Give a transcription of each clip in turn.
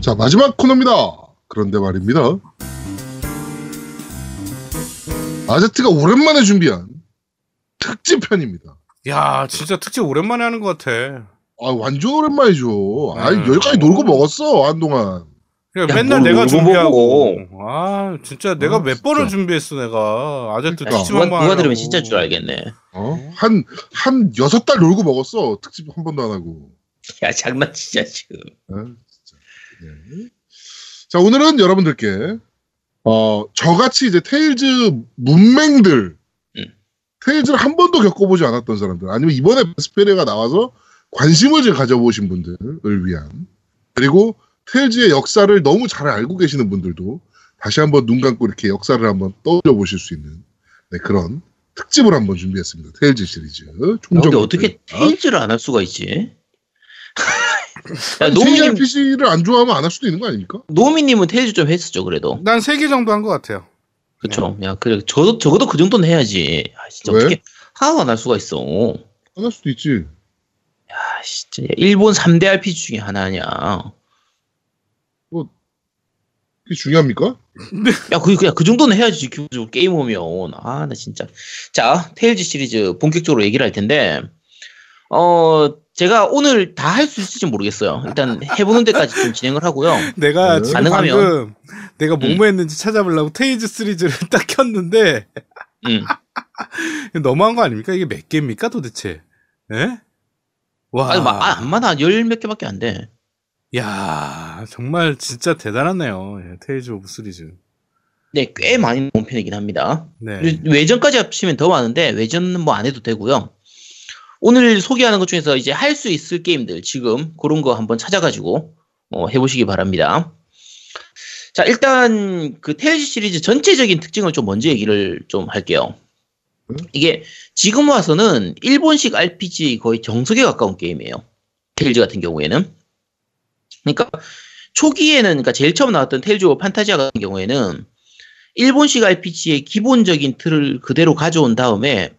자, 마지막 코너입니다. 그런데 말입니다. 아제트가 오랜만에 준비한 특집편입니다. 야, 진짜 특집 오랜만에 하는 것 같아. 아, 완전 오랜만이죠. 아, 음. 여기까지 놀고 먹었어, 한동안. 그러니까 야, 맨날 뭘 내가 울고 준비하고. 아, 진짜 내가 어, 몇 번을 진짜. 준비했어, 내가. 아제트 그러니까. 특집 누가, 한번 누가. 들으면 진짜 줄 알겠네. 어? 한, 한 여섯 달 놀고 먹었어. 특집 한 번도 안 하고. 야, 장난치자, 지금. 아, 진짜. 네. 자, 오늘은 여러분들께, 어, 저같이 이제 테일즈 문맹들, 음. 테일즈를 한 번도 겪어보지 않았던 사람들, 아니면 이번에 베스페리아가 나와서 관심을 좀 가져보신 분들을 위한, 그리고 테일즈의 역사를 너무 잘 알고 계시는 분들도 다시 한번 눈 감고 이렇게 역사를 한번 떠올려 보실 수 있는 네, 그런 특집을 한번 준비했습니다. 테일즈 시리즈. 야, 근데 어떻게 테일즈를 안 할 수가 있지? 야, 노미님 PC를 안 좋아하면 안 할 수도 있는 거 아닙니까? 노미님은 테일즈 좀 했었죠, 그래도. 난 세 개 정도 한 것 같아요. 그쵸. 야, 그래. 저, 적어도 그 정도는 해야지. 아, 진짜 왜? 어떻게 하나도 안 할 수가 있어. 안 할 수도 있지. 아, 진짜. 일본 3대 RPG 중에 하나냐. 그게 중요합니까? 야, 그, 그냥 그 정도는 해야지, 기본적으로 게임 오면. 아, 나 진짜. 자, 테일즈 시리즈 본격적으로 얘기를 할 텐데, 어, 제가 오늘 다 할 수 있을지 모르겠어요. 일단 해보는 데까지 좀 진행을 하고요. 내가 네. 지금 가능하면. 방금 내가 뭐뭐 했는지 찾아보려고 테일즈 시리즈를 딱 켰는데 음. 너무한 거 아닙니까? 이게 몇 개입니까 도대체? 예? 와, 아니, 마, 아, 안 많아. 열 몇 개밖에 안 돼. 야 정말 진짜 대단하네요. 예, 테일즈 오브 시리즈. 네, 꽤 많이 나온 편이긴 합니다. 네. 외전까지 합치면 더 많은데, 외전은 뭐 안 해도 되고요. 오늘 소개하는 것 중에서 이제 할 수 있을 게임들, 지금 그런 거 한번 찾아가지고, 어, 해보시기 바랍니다. 자, 일단 그 테일즈 시리즈 전체적인 특징을 좀 먼저 얘기를 좀 할게요. 음? 이게 지금 와서는 일본식 RPG 거의 정석에 가까운 게임이에요. 테일즈 같은 경우에는. 그러니까 초기에는 그러니까 제일 처음 나왔던 테일즈 오브 판타지아 같은 경우에는 일본식 RPG의 기본적인 틀을 그대로 가져온 다음에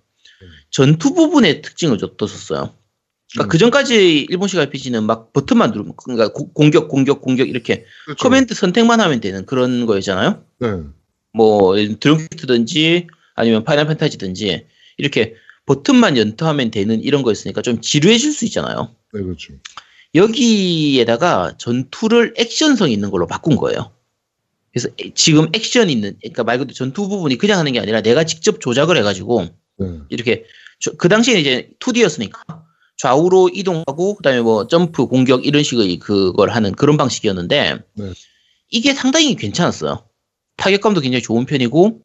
전투 부분의 특징을 줬었어요. 그러니까 음. 그 전까지 일본식 RPG는 막 버튼만 누르면 그러니까 고- 공격 공격 공격 이렇게 그렇죠. command 선택만 하면 되는 그런 거였잖아요. 네. 뭐 드래곤 퀘스트든지 아니면 파이널 판타지든지 이렇게 버튼만 연타하면 되는 이런 거였으니까 좀 지루해질 수 있잖아요. 네, 그렇죠. 여기에다가 전투를 액션성 있는 걸로 바꾼 거예요. 그래서 에- 지금 액션 있는, 그러니까 말 그대로 전투 부분이 그냥 하는 게 아니라 내가 직접 조작을 해가지고 네. 이렇게 저- 그 당시에는 이제 2D였으니까 좌우로 이동하고 그다음에 뭐 점프, 공격 이런 식의 그걸 하는 그런 방식이었는데 네. 이게 상당히 괜찮았어요. 타격감도 굉장히 좋은 편이고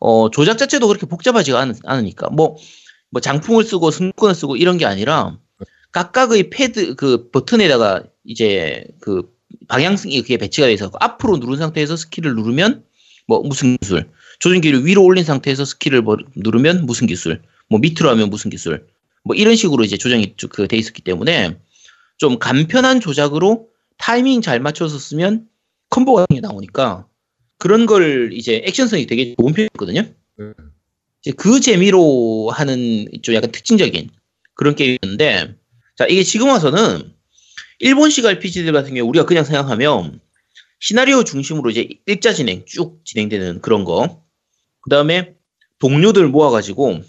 어, 조작 자체도 그렇게 복잡하지가 않, 않으니까 뭐, 뭐 장풍을 쓰고 승룡권을 쓰고 이런 게 아니라 각각의 패드 그 버튼에다가 이제 그 방향성이 그게 배치가 돼 있어 앞으로 누른 상태에서 스킬을 누르면 뭐 무슨 기술 조준기를 위로 올린 상태에서 스킬을 뭐 누르면 무슨 기술 뭐 밑으로 하면 무슨 기술 뭐 이런 식으로 이제 조정이 그돼 있었기 때문에 좀 간편한 조작으로 타이밍 잘 맞춰서 쓰면 combo가 나오니까 그런 걸 이제 액션성이 되게 좋은 편이거든요. 네. 이제 그 재미로 하는 좀 약간 특징적인 그런 게임인데 자 이게 지금 와서는 일본식 RPG들 같은 경우 우리가 그냥 생각하면 시나리오 중심으로 이제 일자 진행 쭉 진행되는 그런 거. 그 다음에 동료들 모아가지고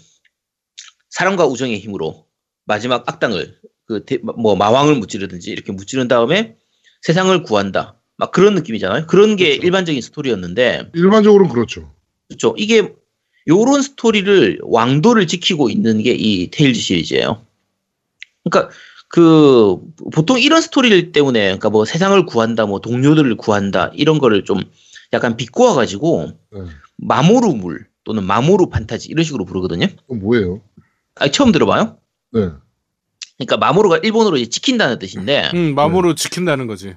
사랑과 우정의 힘으로 마지막 악당을 그 뭐 마왕을 무찌르든지 이렇게 무찌른 다음에 세상을 구한다. 막 그런 느낌이잖아요. 그런 게 그렇죠. 일반적인 스토리였는데 일반적으로는 그렇죠. 그렇죠. 이게 요런 스토리를 왕도를 지키고 있는 게 이 테일즈 시리즈예요. 그러니까 그 보통 이런 스토리를 때문에 그러니까 뭐 세상을 구한다, 뭐 동료들을 구한다 이런 거를 좀 약간 비꼬아 가지고 네. 마모루물 또는 마모루 판타지 이런 식으로 부르거든요. 뭐예요? 아, 처음 들어봐요? 네. 그러니까 마모루가 일본어로 이제 지킨다는 뜻인데, 음, 마모로 지킨다는 거지. 예,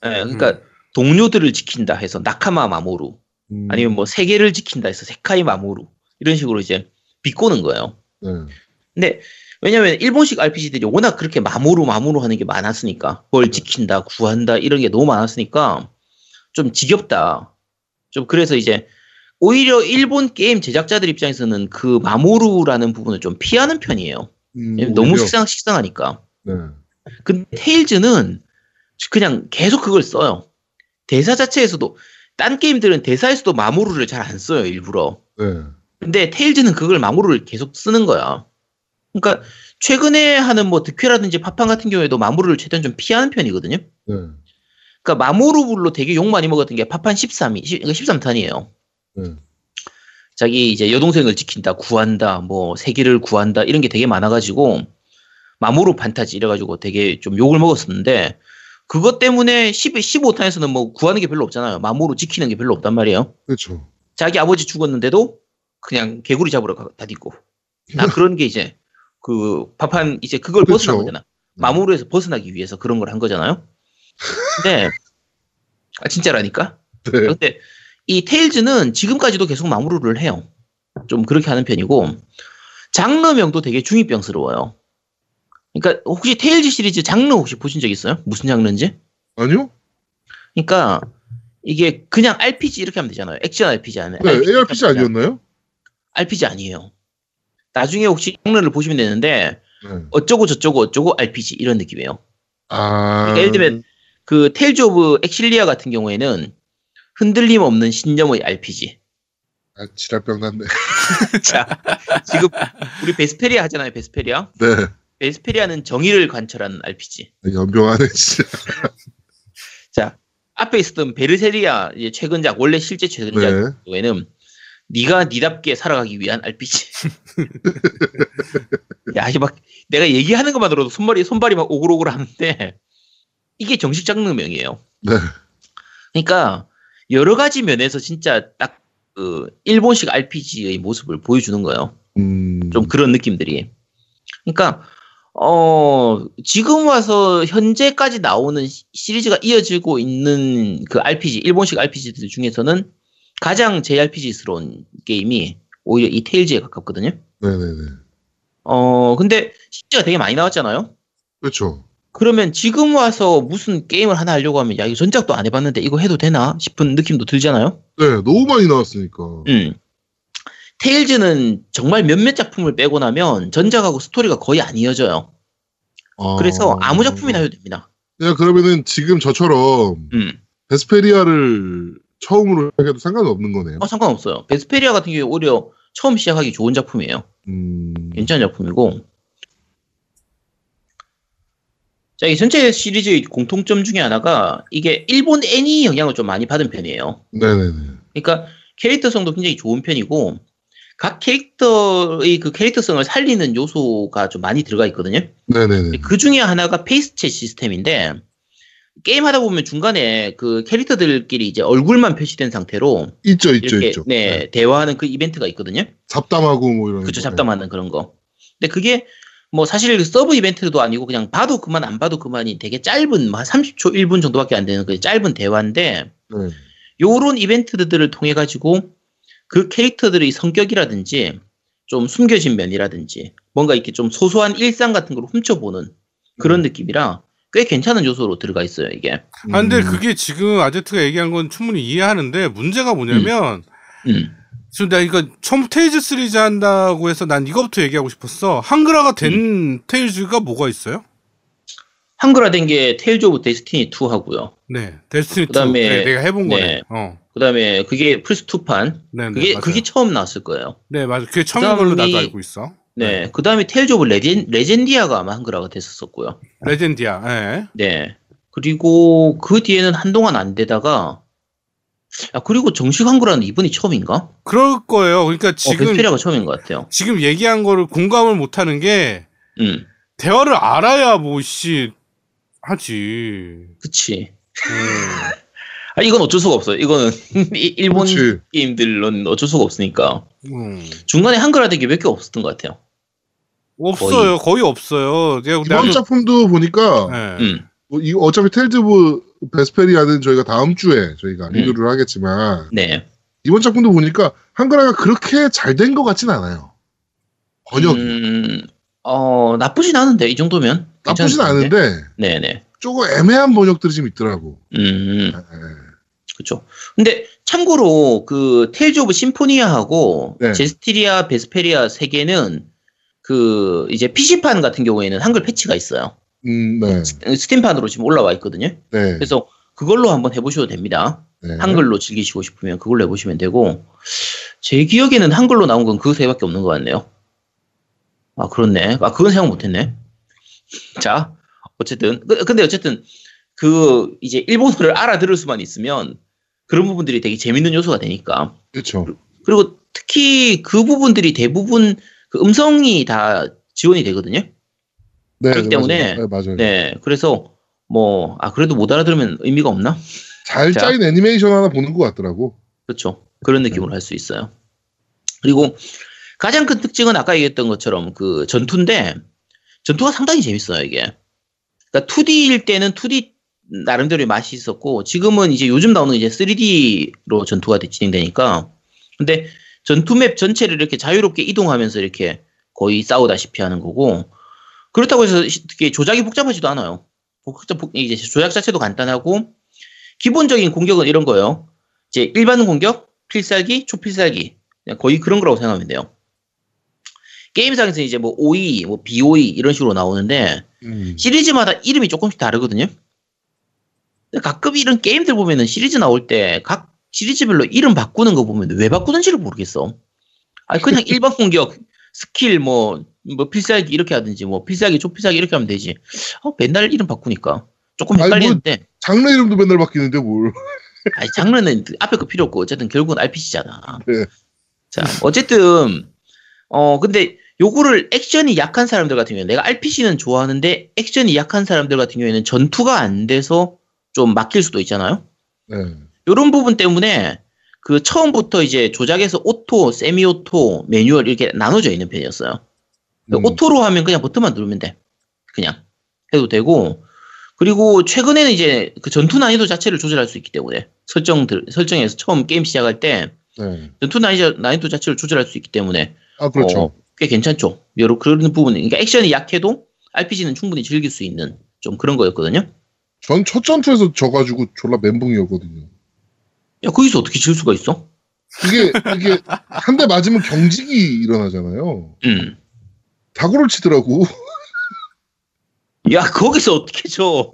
그러니까 동료들을 지킨다 해서 나카마 마모루 음, 아니면 뭐 세계를 지킨다 해서 세카이 마모루 이런 식으로 이제 비꼬는 거예요. 네. 근데 왜냐면 일본식 RPG들이 워낙 그렇게 마모루 마모루 하는 게 많았으니까 뭘 지킨다 구한다 이런 게 너무 많았으니까 좀 지겹다. 좀 그래서 이제 오히려 일본 게임 제작자들 입장에서는 그 마모루라는 부분을 좀 피하는 편이에요. 음, 너무 식상 식상하니까. 네. 근데 테일즈는 그냥 계속 그걸 써요. 대사 자체에서도 딴 게임들은 대사에서도 마모루를 잘 안 써요 일부러. 네. 근데 테일즈는 그걸 마모루를 계속 쓰는 거야. 그러니까 최근에 하는 뭐 득회라든지 파판 같은 경우에도 마모루를 최대한 좀 피하는 편이거든요. 네. 그러니까 마모루불로 되게 욕 많이 먹었던 게 파판 13이 13탄이에요. 네. 자기 이제 여동생을 지킨다, 구한다, 뭐 세계를 구한다 이런 게 되게 많아가지고 마모루 판타지 이래가지고 되게 좀 욕을 먹었었는데 그것 때문에 10, 15탄에서는 뭐 구하는 게 별로 없잖아요. 마모루 지키는 게 별로 없단 말이에요. 그렇죠. 자기 아버지 죽었는데도 그냥 개구리 잡으러 가- 다니고 나 그런 게 이제 그 파판 이제 그걸 그쵸. 벗어난 거잖아. 마모루에서 벗어나기 위해서 그런 걸 한 거잖아요. 근데 아 진짜라니까. 네. 근데 이 테일즈는 지금까지도 계속 마무리를 해요. 좀 그렇게 하는 편이고 장르명도 되게 중이병스러워요. 그러니까 혹시 테일즈 시리즈 장르 혹시 보신 적 있어요? 무슨 장르인지? 아니요? 그러니까 이게 그냥 RPG 이렇게 하면 되잖아요. 액션 RPG 아니면 네, ARPG 아니었나요? RPG 아니에요. 나중에 혹시 장르를 보시면 되는데 네. 어쩌고 저쩌고 어쩌고 RPG 이런 느낌이에요. 아. 그러니까 예를 들면 그 테일즈 오브 엑실리아 같은 경우에는 흔들림 없는 신념의 RPG. 아, 지랄병 났네. 자, 지금 우리 베스페리아 하잖아요, 베스페리아. 네. 베스페리아는 정의를 관철하는 RPG. 염병하네, 진짜. 자, 앞에 있었던 베르세리아 최근작 원래 실제 최근작 네. 경우에는 네가 니답게 살아가기 위한 RPG. 야, 이게 막 내가 얘기하는 것만으로도 손발이 손발이 막 오글오글 하는데 이게 정식 장르명이에요. 네. 그러니까 여러 가지 면에서 진짜 딱 그 일본식 RPG의 모습을 보여주는 거예요. 음. 좀 그런 느낌들이. 그러니까 어 지금 와서 현재까지 나오는 시- 시리즈가 이어지고 있는 그 RPG 일본식 RPG들 중에서는 가장 JRPG스러운 게임이 오히려 이 테일즈에 가깝거든요. 네네네. 어 근데 시리즈가 되게 많이 나왔잖아요. 그렇죠. 그러면 지금 와서 무슨 게임을 하나 하려고 하면 야 이거 전작도 안 해봤는데 이거 해도 되나 싶은 느낌도 들잖아요. 네, 너무 많이 나왔으니까. 음. 테일즈는 정말 몇몇 작품을 빼고 나면 전작하고 스토리가 거의 안 이어져요. 아. 그래서 아무 작품이나 해도 됩니다. 야, 그러면은 지금 저처럼 음. 베스페리아를 처음으로 해도 상관은 없는 거네요. 어, 상관없어요. 베스페리아 같은 경우에 오히려 처음 시작하기 좋은 작품이에요. 음. 괜찮은 작품이고. 자, 이 전체 시리즈의 공통점 중에 하나가 이게 일본 애니 영향을 좀 많이 받은 편이에요. 네네네. 그러니까 캐릭터성도 굉장히 좋은 편이고 각 캐릭터의 그 캐릭터성을 살리는 요소가 좀 많이 들어가 있거든요. 네네네. 그 중에 하나가 face chat 시스템인데 게임 하다 보면 중간에 그 캐릭터들끼리 이제 얼굴만 표시된 상태로 있죠, 있죠, 있죠. 네, 대화하는 그 이벤트가 있거든요. 잡담하고 뭐 이런. 그쵸 거. 잡담하는 그런 거. 근데 그게 뭐 사실 서브 이벤트도 아니고 그냥 봐도 그만 안 봐도 그만이 되게 짧은 뭐 한 30초 1분 정도밖에 안 되는 그 짧은 대화인데 네. 요런 이벤트들을 통해 가지고 그 캐릭터들의 성격이라든지 좀 숨겨진 면이라든지 뭔가 이렇게 좀 소소한 일상 같은 걸 훔쳐보는 그런 느낌이라 꽤 괜찮은 요소로 들어가 있어요 이게. 아, 근데 음. 그게 지금 아제트가 얘기한 건 충분히 이해하는데 문제가 뭐냐면 음. 지금 내가 이거 처음 테일즈 시리즈 한다고 해서 난 이거부터 얘기하고 싶었어. 한글화가 된 음. 테일즈가 뭐가 있어요? 한글화된 게 테일즈 오브 데스티니 2 하고요. 네, 데스티니 2. 그다음에- 그래, 내가 해본 거네. 네. 어, 그다음에 그게 플스 2판. 네, 네, 그게 맞아요. 그게 처음 나왔을 거예요. 네, 맞아. 그게 처음인 걸로 나도 알고 있어. 네. 그다음에 테일즈 오브 레젠, 레젠디아가 아마 한글화가 됐었었고요. 레전디아. 예. 네. 그리고 그 뒤에는 한동안 안 되다가 아 그리고 정식 한글화는 이번이 처음인가? 그럴 거예요. 그러니까 어, 지금 베스페리아가 처음인 것 같아요. 지금 얘기한 거를 공감을 못 하는 게 음, 대화를 알아야 뭐 씨 하지. 그치. 음. 아 이건 어쩔 수가 없어요. 이거는 이- 일본 그치. 게임들은 어쩔 수가 없으니까 음. 중간에 한글화된 게 몇 개 없었던 것 같아요. 없어요. 거의, 없어요. 내가 이번 작품도 보니까 예. 음, 뭐 이 어차피 텔즈브 베스페리아는 저희가 다음 주에 저희가 음. 리뷰를 하겠지만 네. 이번 작품도 보니까 한글화가 그렇게 잘 된 것 같진 않아요. 번역이 음, 어 나쁘진 않은데 이 정도면 나쁘진? 않은데 네네. 조금 애매한 번역들이 좀 있더라고. 음. 예. 그렇죠. 근데 참고로 그 테일즈 오브 심포니아하고 네. 제스티리아 베스페리아 세 개는 그 이제 PC판 같은 경우에는 한글 패치가 있어요. 음, 네, 스- 스팀판으로 지금 올라와 있거든요. 네, 그래서 그걸로 한번 해보셔도 됩니다. 네. 한글로 즐기시고 싶으면 그걸로 해보시면 되고 제 기억에는 한글로 나온 건 그세 개밖에 없는 것 같네요. 아 그렇네. 아 그건 생각 못했네. 자 어쨌든 그- 근데 어쨌든 그 이제 일본어를 알아들을 수만 있으면 그런 부분들이 되게 재밌는 요소가 되니까 그렇죠. 그리고 특히 그 부분들이 대부분 그 음성이 다 지원이 되거든요. 네, 그렇기 네, 때문에 맞아요. 네, 맞아요. 네, 그래서 뭐 아 그래도 못 알아들으면 의미가 없나? 잘 자. 짜인 애니메이션 하나 보는 것 같더라고. 그렇죠. 그런 네. 느낌으로 할수 있어요. 그리고 가장 큰 특징은 아까 얘기했던 것처럼 그 전투인데 전투가 상당히 재밌어요 이게. 그러니까 2D일 때는 2D 나름대로의 맛이 있었고 지금은 이제 요즘 나오는 이제 3D로 전투가 진행되니까 근데 전투 맵 전체를 이렇게 자유롭게 이동하면서 이렇게 거의 싸우다시피 하는 거고 그렇다고 해서 특히 조작이 복잡하지도 않아요. 복잡 이제 조작 자체도 간단하고 기본적인 공격은 이런 거예요. 이제 일반 공격, 필살기, 초필살기 그냥 거의 그런 거라고 생각하면 돼요. 게임상에서 이제 뭐 OE, 뭐 BOE 이런 식으로 나오는데 음. 시리즈마다 이름이 조금씩 다르거든요. 가끔 이런 게임들 보면은 시리즈 나올 때 각 시리즈별로 이름 바꾸는 거 보면 왜 바꾸는지를 모르겠어. 아니 그냥 일반 공격, 스킬 뭐, 뭐 필살기 이렇게 하든지 뭐 필살기, 초필살기 이렇게 하면 되지. 어, 맨날 이름 바꾸니까 조금 뭐- 헷갈리는데 장르 이름도 맨날 바뀌는데 뭘. 아니, 장르는 앞에 거 필요 없고 어쨌든 결국은 RPG잖아. 네. 자, 어쨌든 어 근데 요거를 액션이 약한 사람들 같은 경우에 내가 RPG는 좋아하는데 액션이 약한 사람들 같은 경우에는 전투가 안 돼서 좀 막힐 수도 있잖아요. 네. 요런 부분 때문에 그 처음부터 이제 조작에서 auto, semi auto, manual 이렇게 나눠져 있는 편이었어요. 음. auto로 하면 그냥 버튼만 누르면 돼. 그냥 해도 되고 그리고 최근에는 이제 그 전투 난이도 자체를 조절할 수 있기 때문에 설정들 설정에서 처음 게임 시작할 때 네. 전투 난이도, 난이도 자체를 조절할 수 있기 때문에 아, 그렇죠. 어, 꽤 괜찮죠. 여러 그런 부분 그러니까 액션이 약해도 RPG는 충분히 즐길 수 있는 좀 그런 거였거든요. 전 첫 전투에서 져가지고 졸라 멘붕이었거든요. 야 거기서 어떻게 질 수가 있어? 이게, 이게, 한 대 맞으면 경직이 일어나잖아요. 음. 사고를 치더라고. 야 거기서 어떻게 져?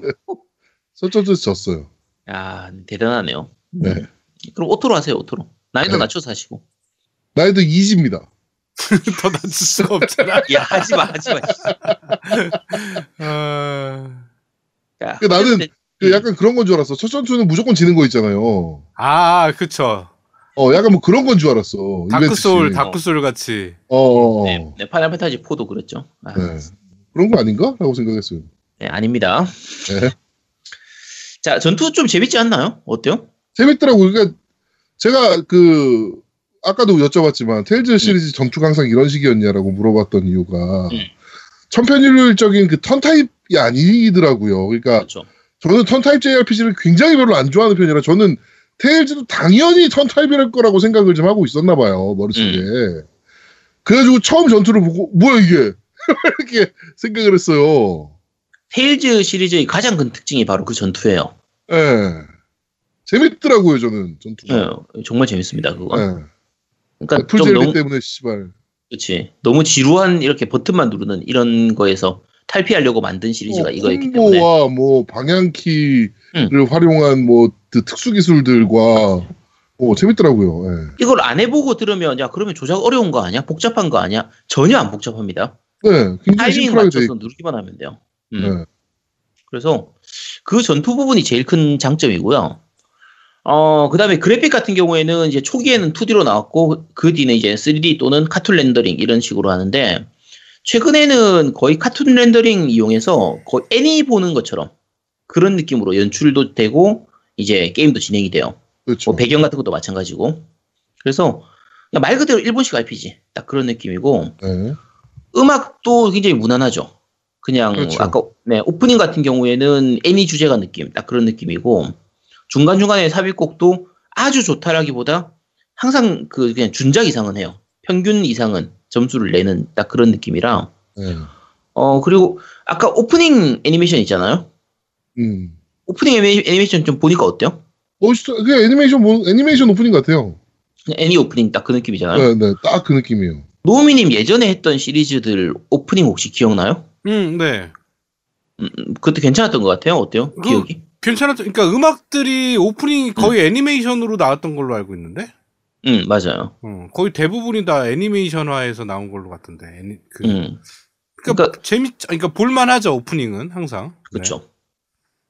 첫 전투에서 졌어요. 야 대단하네요. 네. 그럼 auto로 하세요 auto로. 난이도 네. 낮춰서 하시고. 나이도 easy입니다. 더 낮출 수가 없잖아. 야 하지 마 하지마. 아, 야, 그 나는 그 약간 그런 건 줄 알았어. 첫 전투는 무조건 지는 거 있잖아요. 아, 그쵸. 어, 약간 뭐 그런 건 줄 알았어. 다크 소울, 이벤트식. 다크 소울 같이. 어, 어, 어. 네, 네, 파이널 판타지 4도 그랬죠. 아, 네. 그런 거 아닌가? 라고 생각했어요. 네, 아닙니다. 네. 자, 전투 좀 재밌지 않나요? 어때요? 재밌더라고요. 그러니까 제가 그 아까도 여쭤봤지만 음. 테일즈 시리즈 전투가 항상 이런 식이었냐라고 물어봤던 이유가 음. 천편일률적인 그 턴 타입이 아니더라고요. 그러니까 그렇죠. 저는 턴 타입 JRPG를 굉장히 별로 안 좋아하는 편이라 저는 테일즈도 당연히 턴 타입일 거라고 생각을 좀 하고 있었나 봐요 머릿속에. 음. 그래가지고 처음 전투를 보고 뭐야 이게 이렇게 생각을 했어요. 테일즈 시리즈의 가장 큰 특징이 바로 그 전투예요. 예. 재밌더라고요 저는 전투가. 네, 정말 재밌습니다. 그거. 예. 그러니까 젤리 너무 때문에 씨발. 그렇지. 너무 지루한 이렇게 버튼만 누르는 이런 거에서 탈피하려고 만든 시리즈가 어, 이거였기 때문에. 콤보와 뭐 방향키를 음. 활용한 뭐 그 특수 기술들과 어, 재밌더라고요. 예. 이걸 안 해보고 들으면 야 그러면 조작 어려운 거 아니야? 복잡한 거 아니야? 전혀 안 복잡합니다. 네, 타이밍 맞춰서 누르기만 하면 돼요. 음. 네. 그래서 그 전투 부분이 제일 큰 장점이고요. 어, 그 다음에 그래픽 같은 경우에는 이제 초기에는 2D로 나왔고, 그 뒤는 이제 3D 또는 카툰 렌더링 이런 식으로 하는데, 최근에는 거의 카툰 렌더링 이용해서 거의 애니 보는 것처럼 그런 느낌으로 연출도 되고, 이제 게임도 진행이 돼요. 그렇죠. 뭐 배경 같은 것도 마찬가지고. 그래서 말 그대로 일본식 RPG 딱 그런 느낌이고, 네. 음악도 굉장히 무난하죠. 그냥 그렇죠. 아까 네, 오프닝 같은 경우에는 애니 주제가 느낌 딱 그런 느낌이고 중간 중간에 삽입곡도 아주 좋다라기보다 항상 그 그냥 준작 이상은 해요. 평균 이상은 점수를 내는 딱 그런 느낌이라 네. 어 그리고 아까 오프닝 애니메이션 있잖아요. 음. 오프닝 애니- 애니메이션 좀 보니까 어때요? 멋있어. 그냥 애니메이션 뭐, 애니메이션 오프닝 같아요. 애니 오프닝 딱 그 느낌이잖아요. 네, 네, 딱 그 느낌이에요. 노미님 예전에 했던 시리즈들 오프닝 혹시 기억나요? 음, 네. 음, 음, 그것도 괜찮았던 것 같아요. 어때요? 그- 기억이? 괜찮았죠. 그러니까 음악들이 오프닝이 거의 애니메이션으로 나왔던 걸로 알고 있는데. 음, 맞아요. 어, 거의 대부분이 다 애니메이션화해서 나온 걸로 같던데. 애니, 그, 음, 그러니까, 그러니까- 재밌, 그러니까 볼만하죠 오프닝은 항상. 네. 그렇죠.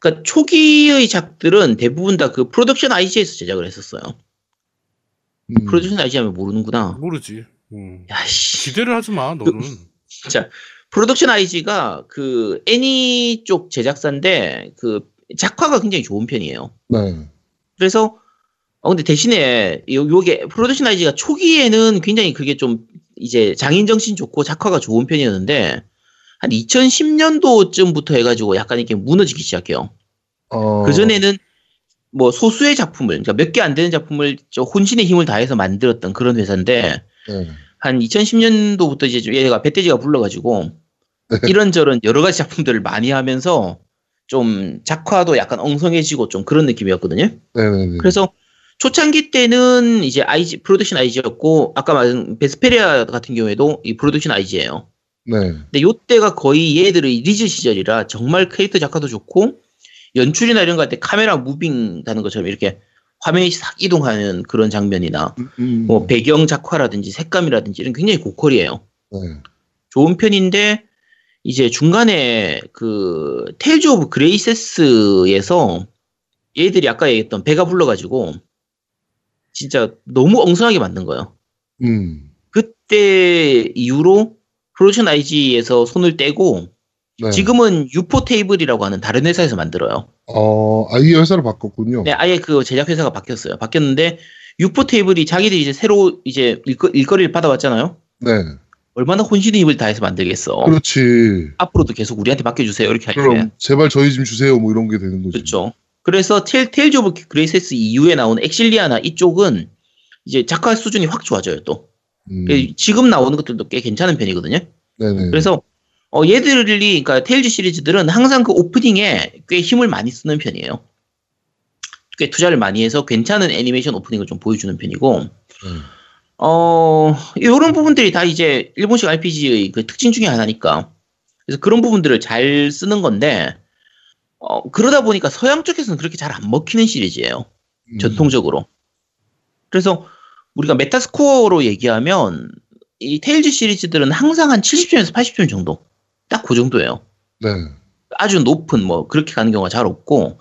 그러니까 초기의 작들은 대부분 다 그 프로덕션 IG에서 제작을 했었어요. 음. 프로덕션 IG 하면 모르는구나. 네. 모르지. 음. 야씨. 기대를 하지 마 너는. 자, 프로덕션 IG가 그 애니 쪽 제작사인데 그 작화가 굉장히 좋은 편이에요. 네. 그래서 어 근데 대신에 요 요게 프로덕션 IG가 초기에는 굉장히 그게 좀 이제 장인 정신 좋고 작화가 좋은 편이었는데 한 2010년도쯤부터 해가지고 약간 이렇게 무너지기 시작해요. 어. 그 전에는 뭐 소수의 작품을 그러니까 몇 개 안 되는 작품을 저 혼신의 힘을 다해서 만들었던 그런 회사인데 네. 한 2010년도부터 이제 좀 얘가 배때지가 불러가지고 이런저런 여러 가지 작품들을 많이 하면서 좀 작화도 약간 엉성해지고 좀 그런 느낌이었거든요. 네네네. 그래서 초창기 때는 이제 IG 프로덕션 IG였고 아까 말한 베스페리아 같은 경우에도 이 프로덕션 IG예요. 네. 근데 요때가 거의 얘들의 리즈 시절이라 정말 캐릭터 작화도 좋고 연출이나 이런 거 할 때 카메라 moving 하는 것처럼 이렇게 화면이 싹 이동하는 그런 장면이나 음, 음. 뭐 배경 작화라든지 색감이라든지 이런 굉장히 고퀄이에요. 네. 좋은 편인데 이제 중간에 그 테일즈 오브 그레이세스에서 얘들이 아까 얘기했던 배가 불러가지고 진짜 너무 엉성하게 만든 거예요. 음. 그때 이후로 프로덕션 IG에서 손을 떼고 네. 지금은 유포 테이블이라고 하는 다른 회사에서 만들어요. 어, 아이 회사를 바꿨군요. 네, 아예 그 제작 회사가 바뀌었어요. 바뀌었는데 유포 테이블이 자기들이 이제 새로 이제 일거, 일거리를 받아왔잖아요. 네. 얼마나 혼신의 힘을 다해서 만들겠어. 그렇지. 앞으로도 계속 우리한테 맡겨주세요. 이렇게 할때 그럼 제발 저희 좀 주세요. 뭐 이런 게 되는 거죠. 그렇죠. 그래서 텔, 테일즈 오브 그레이세스 이후에 나온 엑실리아나 이쪽은 이제 작화 수준이 확 좋아져요 또. 음. 지금 나오는 것들도 꽤 괜찮은 편이거든요. 네네. 그래서 어, 얘들이 그러니까 테일즈 시리즈들은 항상 그 오프닝에 꽤 힘을 많이 쓰는 편이에요. 꽤 투자를 많이 해서 괜찮은 애니메이션 오프닝을 좀 보여주는 편이고 음. 어 이런 부분들이 다 이제 일본식 RPG의 그 특징 중에 하나니까 그래서 그런 부분들을 잘 쓰는 건데 어 그러다 보니까 서양 쪽에서는 그렇게 잘 안 먹히는 시리즈예요. 음. 전통적으로. 그래서 우리가 Metascore로 얘기하면 이 테일즈 시리즈들은 항상 한 70점에서 80점 정도. 딱 그 정도예요. 네. 아주 높은 뭐 그렇게 가는 경우가 잘 없고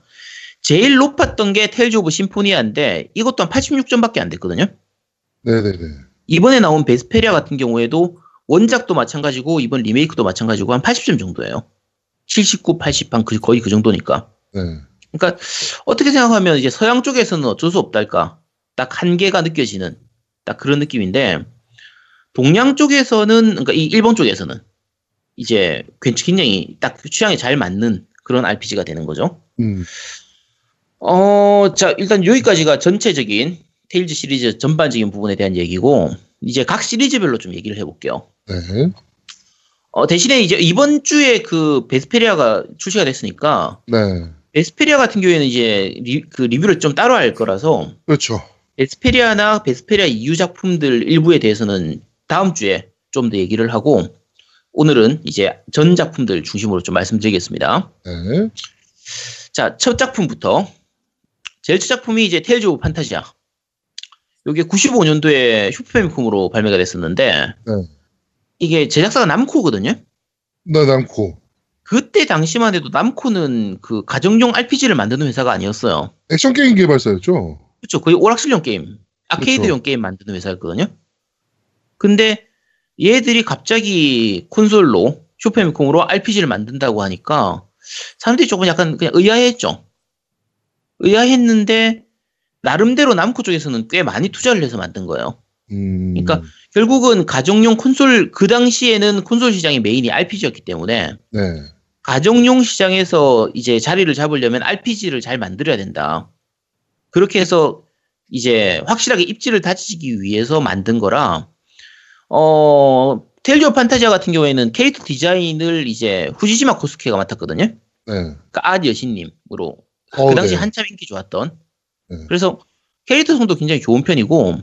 제일 높았던 게 테일즈 오브 심포니아인데 이것도 한 86점밖에 안 됐거든요. 네네네. 이번에 나온 베스페리아 같은 경우에도 원작도 마찬가지고 이번 리메이크도 마찬가지고 한 80점 정도예요. 79, 80, 한 그- 거의 그 정도니까. 네. 그러니까 어떻게 생각하면 이제 서양 쪽에서는 어쩔 수 없달까. 딱 한계가 느껴지는 딱 그런 느낌인데 동양 쪽에서는 그러니까 이 일본 쪽에서는 이제 굉장히 딱 취향에 잘 맞는 그런 RPG가 되는 거죠. 음. 어, 자, 일단 여기까지가 전체적인 테일즈 시리즈 전반적인 부분에 대한 얘기고 이제 각 시리즈별로 좀 얘기를 해볼게요. 네. 어, 대신에 이제 이번 주에 그 베스페리아가 출시가 됐으니까 네. 베스페리아 같은 경우에는 이제 리, 그 리뷰를 좀 따로 할 거라서 그렇죠. 베스페리아나 베스페리아 이후 작품들 일부에 대해서는 다음 주에 좀 더 얘기를 하고 오늘은 이제 전 작품들 중심으로 좀 말씀드리겠습니다. 네. 자, 첫 작품부터 제일 첫 작품이 이제 테일즈 오브 판타지아. 이게 95년도에 슈퍼패미콤으로 발매가 됐었는데 네. 이게 제작사가 남코거든요. 네, 남코. 그때 당시만 해도 남코는 그 가정용 RPG를 만드는 회사가 아니었어요. 액션 게임 개발사였죠. 그렇죠. 거의 오락실용 게임, 아케이드용 그렇죠. 게임 만드는 회사였거든요. 근데 얘들이 갑자기 콘솔로 슈퍼패미콤으로 RPG를 만든다고 하니까 사람들이 조금 약간 그냥 의아했죠. 의아했는데 나름대로 남코 쪽에서는 꽤 많이 투자를 해서 만든 거예요. 음. 그러니까 결국은 가정용 콘솔 그 당시에는 콘솔 시장이 메인이 RPG였기 때문에 네. 가정용 시장에서 이제 자리를 잡으려면 RPG를 잘 만들어야 된다. 그렇게 해서 이제 확실하게 입지를 다지기 위해서 만든 거라, 어, 텔리오 판타지아 같은 경우에는 캐릭터 디자인을 이제 후지시마 코스케가 맡았거든요. 네. 그러니까 아 여신님으로. 어, 그 당시 네. 한참 인기 좋았던. 네. 그래서 캐릭터 성도 굉장히 좋은 편이고,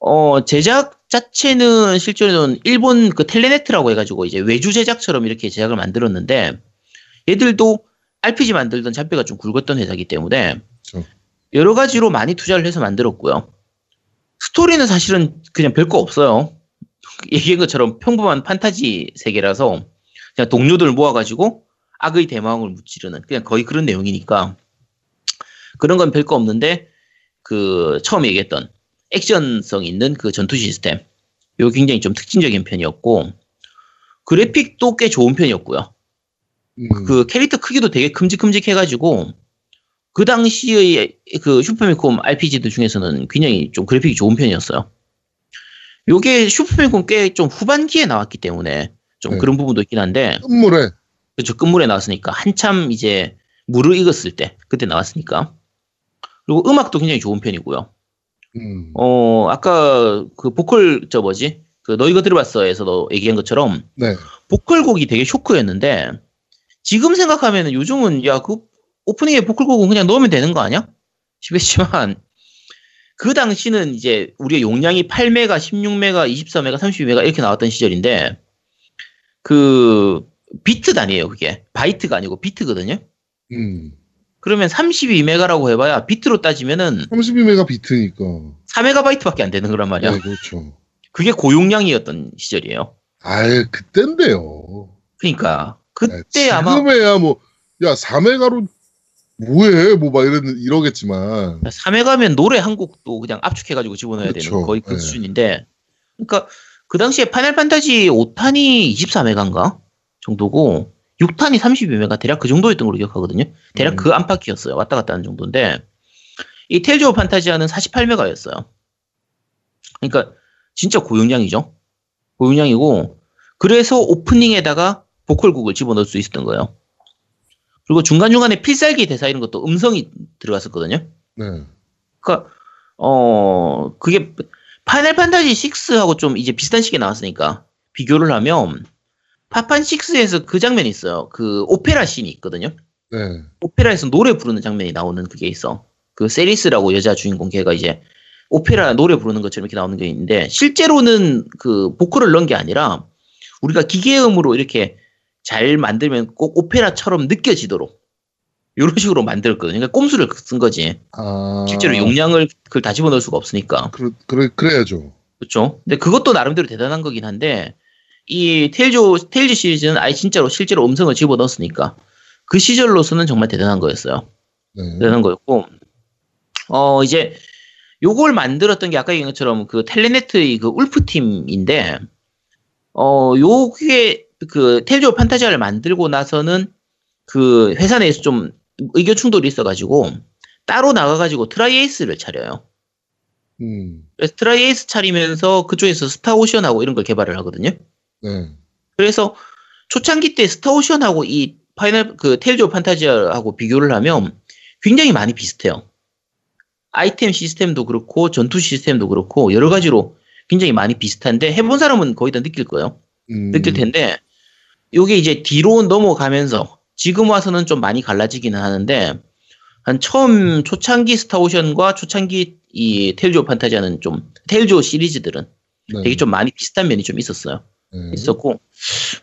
어, 제작 자체는 실제로는 일본 그 텔레네트라고 해가지고 이제 외주 제작처럼 이렇게 제작을 만들었는데, 얘들도 RPG 만들던 잔뼈가 좀 굵었던 회사이기 때문에 그렇죠. 여러 가지로 많이 투자를 해서 만들었고요. 스토리는 사실은 그냥 별거 없어요. 얘기한 것처럼 평범한 판타지 세계라서 그냥 동료들 모아가지고 악의 대마왕을 무찌르는 그냥 거의 그런 내용이니까 그런 건 별거 없는데 그 처음 얘기했던 액션성 있는 그 전투 시스템 요 굉장히 좀 특징적인 편이었고 그래픽도 꽤 좋은 편이었고요. 음, 그 캐릭터 크기도 되게 큼직큼직해가지고 그 당시의 그 슈퍼미콤 RPG들 중에서는 굉장히 좀 그래픽이 좋은 편이었어요. 요게 슈퍼미콤 꽤 좀 후반기에 나왔기 때문에 좀 네. 그런 부분도 있긴 한데 끝물에 그렇죠 끝물에 나왔으니까 한참 이제 물을 익었을 때 그때 나왔으니까 그리고 음악도 굉장히 좋은 편이고요. 음, 어 아까 그 보컬 저 뭐지 그 너희가 들어봤어에서도 얘기한 것처럼 네. 보컬 곡이 되게 쇼크였는데 지금 생각하면은 요즘은 야 그 오프닝에 보컬 곡은 그냥 넣으면 되는 거 아니야? 싶었지만 그 당시는 이제 우리의 용량이 8메가, 16메가, 24메가, 32메가 이렇게 나왔던 시절인데 그 비트 단위예요 그게 바이트가 아니고 비트거든요. 음. 그러면 32메가라고 해봐야 비트로 따지면은 32메가 비트니까. 4메가바이트밖에 안 되는 거란 말이야. 네, 그렇죠. 그게 고용량이었던 시절이에요. 아예 그땐데요. 그러니까 네, 그때 아마 지금에야 뭐, 야, 4메가로 뭐해? 뭐 막 이러, 이러겠지만. 3메가면 노래 한 곡도 그냥 압축해가지고 집어넣어야 그쵸. 되는 거의 그 네. 수준인데, 그러니까 그 당시에 파이널 판타지 5탄이 24메가인가 정도고 6탄이 32메가 대략 그 정도였던 걸로 기억하거든요. 대략 음. 그 안팎이었어요. 왔다 갔다 하는 정도인데 이 테일즈 오브 판타지아는 48메가였어요. 그러니까 진짜 고용량이죠. 고용량이고 그래서 오프닝에다가 보컬곡을 집어넣을 수 있었던 거예요. 그리고 중간중간에 필살기 대사 이런 것도 음성이 들어갔었거든요. 네. 그러니까 어 그게 파이널 판타지 6하고 좀 이제 비슷한 시기에 나왔으니까 비교를 하면 파판 6에서 그 장면이 있어요. 그 오페라 씬이 있거든요. 네. 오페라에서 노래 부르는 장면이 나오는 그게 있어. 그 세리스라고 여자 주인공 걔가 이제 오페라 노래 부르는 것처럼 이렇게 나오는 게 있는데 실제로는 그 보컬을 넣은 게 아니라 우리가 기계음으로 이렇게 잘 만들면 꼭 오페라처럼 느껴지도록 이런 식으로 만들었거든요. 그러니까 꼼수를 쓴 거지. 아. 실제로 용량을 그걸 다 집어넣을 수가 없으니까. 그래, 그래, 그래야죠. 그렇죠. 근데 그것도 나름대로 대단한 거긴 한데 이 테일즈 테일즈 시리즈는 아예 진짜로 실제로 음성을 집어넣었으니까 그 시절로서는 정말 대단한 거였어요. 네. 대단한 거였고 어 이제 요걸 만들었던 게 아까 얘기한 것처럼 그 텔레네트의 그 울프 팀인데 어 요게 그 테일즈 오브 판타지아를 만들고 나서는 그 회사 내에서 좀 의견 충돌이 있어가지고 따로 나가가지고 트라이에이스를 차려요. 음. 그래서 트라이에이스 차리면서 그쪽에서 스타오션하고 이런 걸 개발을 하거든요. 네. 그래서 초창기 때 스타오션하고 이 파이널 그 테일즈 오브 판타지아하고 비교를 하면 굉장히 많이 비슷해요. 아이템 시스템도 그렇고 전투 시스템도 그렇고 여러 가지로 굉장히 많이 비슷한데 해본 사람은 거의 다 느낄 거예요. 음. 느낄 텐데 이게 이제 뒤로 넘어가면서 지금 와서는 좀 많이 갈라지기는 하는데 한 처음 초창기 스타오션과 초창기 이 테일즈 오브 판타지아는 좀 테일즈 시리즈들은 네. 되게 좀 많이 비슷한 면이 좀 있었어요. 네. 있었고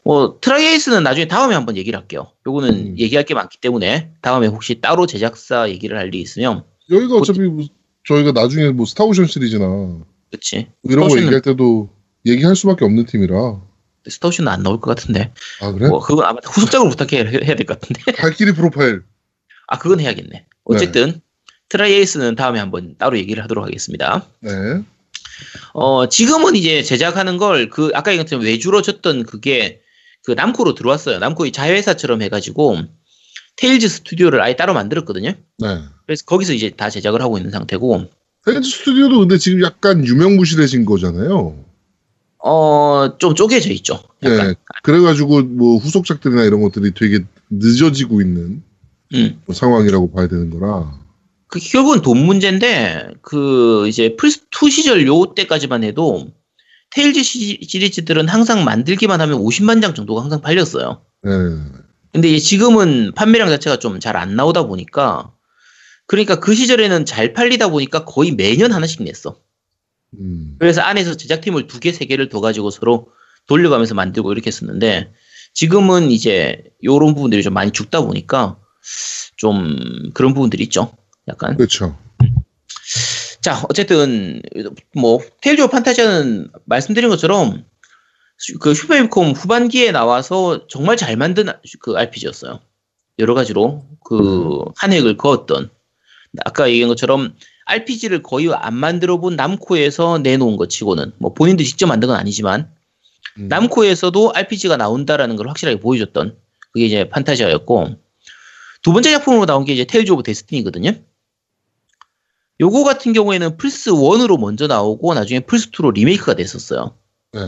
뭐 트라이에이스는 나중에 다음에 한번 얘기를 할게요. 요거는 음. 얘기할 게 많기 때문에 다음에 혹시 따로 제작사 얘기를 할 일이 있으면 여기가 어차피 뭐 저희가 나중에 뭐 스타오션 시리즈나 그치 이런 거 얘기할 때도 얘기할 수밖에 없는 팀이라. 스타오션은 안 나올 것 같은데 아, 그래? 뭐 그건 아마 후속작으로 부탁해야 해야 될 것 같은데 발키리 프로파일. 아 그건 해야겠네. 어쨌든 트라이에이스는 다음에 한번 따로 얘기를 하도록 하겠습니다. 네. 어 지금은 이제 제작하는 걸 그 아까 것처럼 외주로 줬던 그게 그 남코로 들어왔어요. 남코의 자회사처럼 해가지고 테일즈 스튜디오를 아예 따로 만들었거든요. 네. 그래서 거기서 이제 다 제작을 하고 있는 상태고 펜즈 스튜디오도 근데 지금 약간 유명무실해진 거잖아요. 어, 좀 쪼개져 있죠. 약간. 네. 그래가지고 뭐 후속작들이나 이런 것들이 되게 늦어지고 있는 음. 뭐 상황이라고 봐야 되는 거라. 그 결국은 돈 문제인데 그 이제 플스2 시절 요 때까지만 해도 테일즈 시, 시리즈들은 항상 만들기만 하면 50만 장 정도가 항상 팔렸어요. 네. 근데 지금은 판매량 자체가 좀 잘 안 나오다 보니까 그러니까 그 시절에는 잘 팔리다 보니까 거의 매년 하나씩 냈어. 음. 그래서 안에서 제작팀을 두 개, 세 개를 더 가지고 서로 돌려가면서 만들고 이렇게 했었는데 지금은 이제 요런 부분들이 좀 많이 죽다 보니까 좀 그런 부분들이 있죠. 약간. 그렇죠. 자, 어쨌든 뭐 테일즈 오브 판타지아는 말씀드린 것처럼 슈- 그 슈퍼패미콤 후반기에 나와서 정말 잘 만든 그 RPG였어요. 여러 가지로 그 한 획을 그었던 아까 얘기한 것처럼 RPG를 거의 안 만들어 본 남코에서 내놓은 것 치고는 뭐 본인도 직접 만든 건 아니지만 음. 남코에서도 RPG가 나온다라는 걸 확실하게 보여줬던 그게 이제 판타지아였고 두 번째 작품으로 나온 게 이제 테일즈 오브 데스티니거든요. 요거 같은 경우에는 플스 1으로 먼저 나오고 나중에 플스 2로 리메이크가 됐었어요. 네.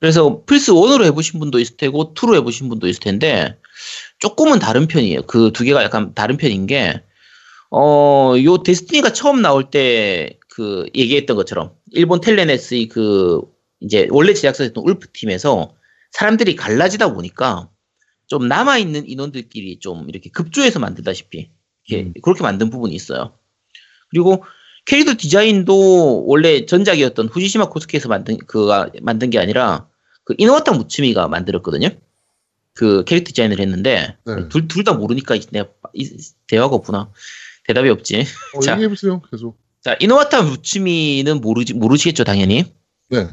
그래서 플스 1으로 해보신 분도 있을 테고 2로 해보신 분도 있을 텐데 조금은 다른 편이에요. 그 두 개가 약간 다른 편인 게 어, 요 데스티니가 처음 나올 때 그 얘기했던 것처럼 일본 텔레넷의 그 이제 원래 제작사였던 울프 팀에서 사람들이 갈라지다 보니까 좀 남아 있는 인원들끼리 좀 이렇게 급조해서 만들다시피 이렇게 음. 그렇게 만든 부분이 있어요. 그리고 캐릭터 디자인도 원래 전작이었던 후지시마 코스케에서 만든 그가 만든 게 아니라 그 이노마타 무츠미가 만들었거든요. 그 캐릭터 디자인을 했는데 네. 둘둘 다 모르니까 내가 이- 대화가 없구나. 대답이 없지. 어, 자. 얘기해보세요, 계속. 자, 이노마타 무츠미는 모르지 모르시겠죠, 당연히. 네.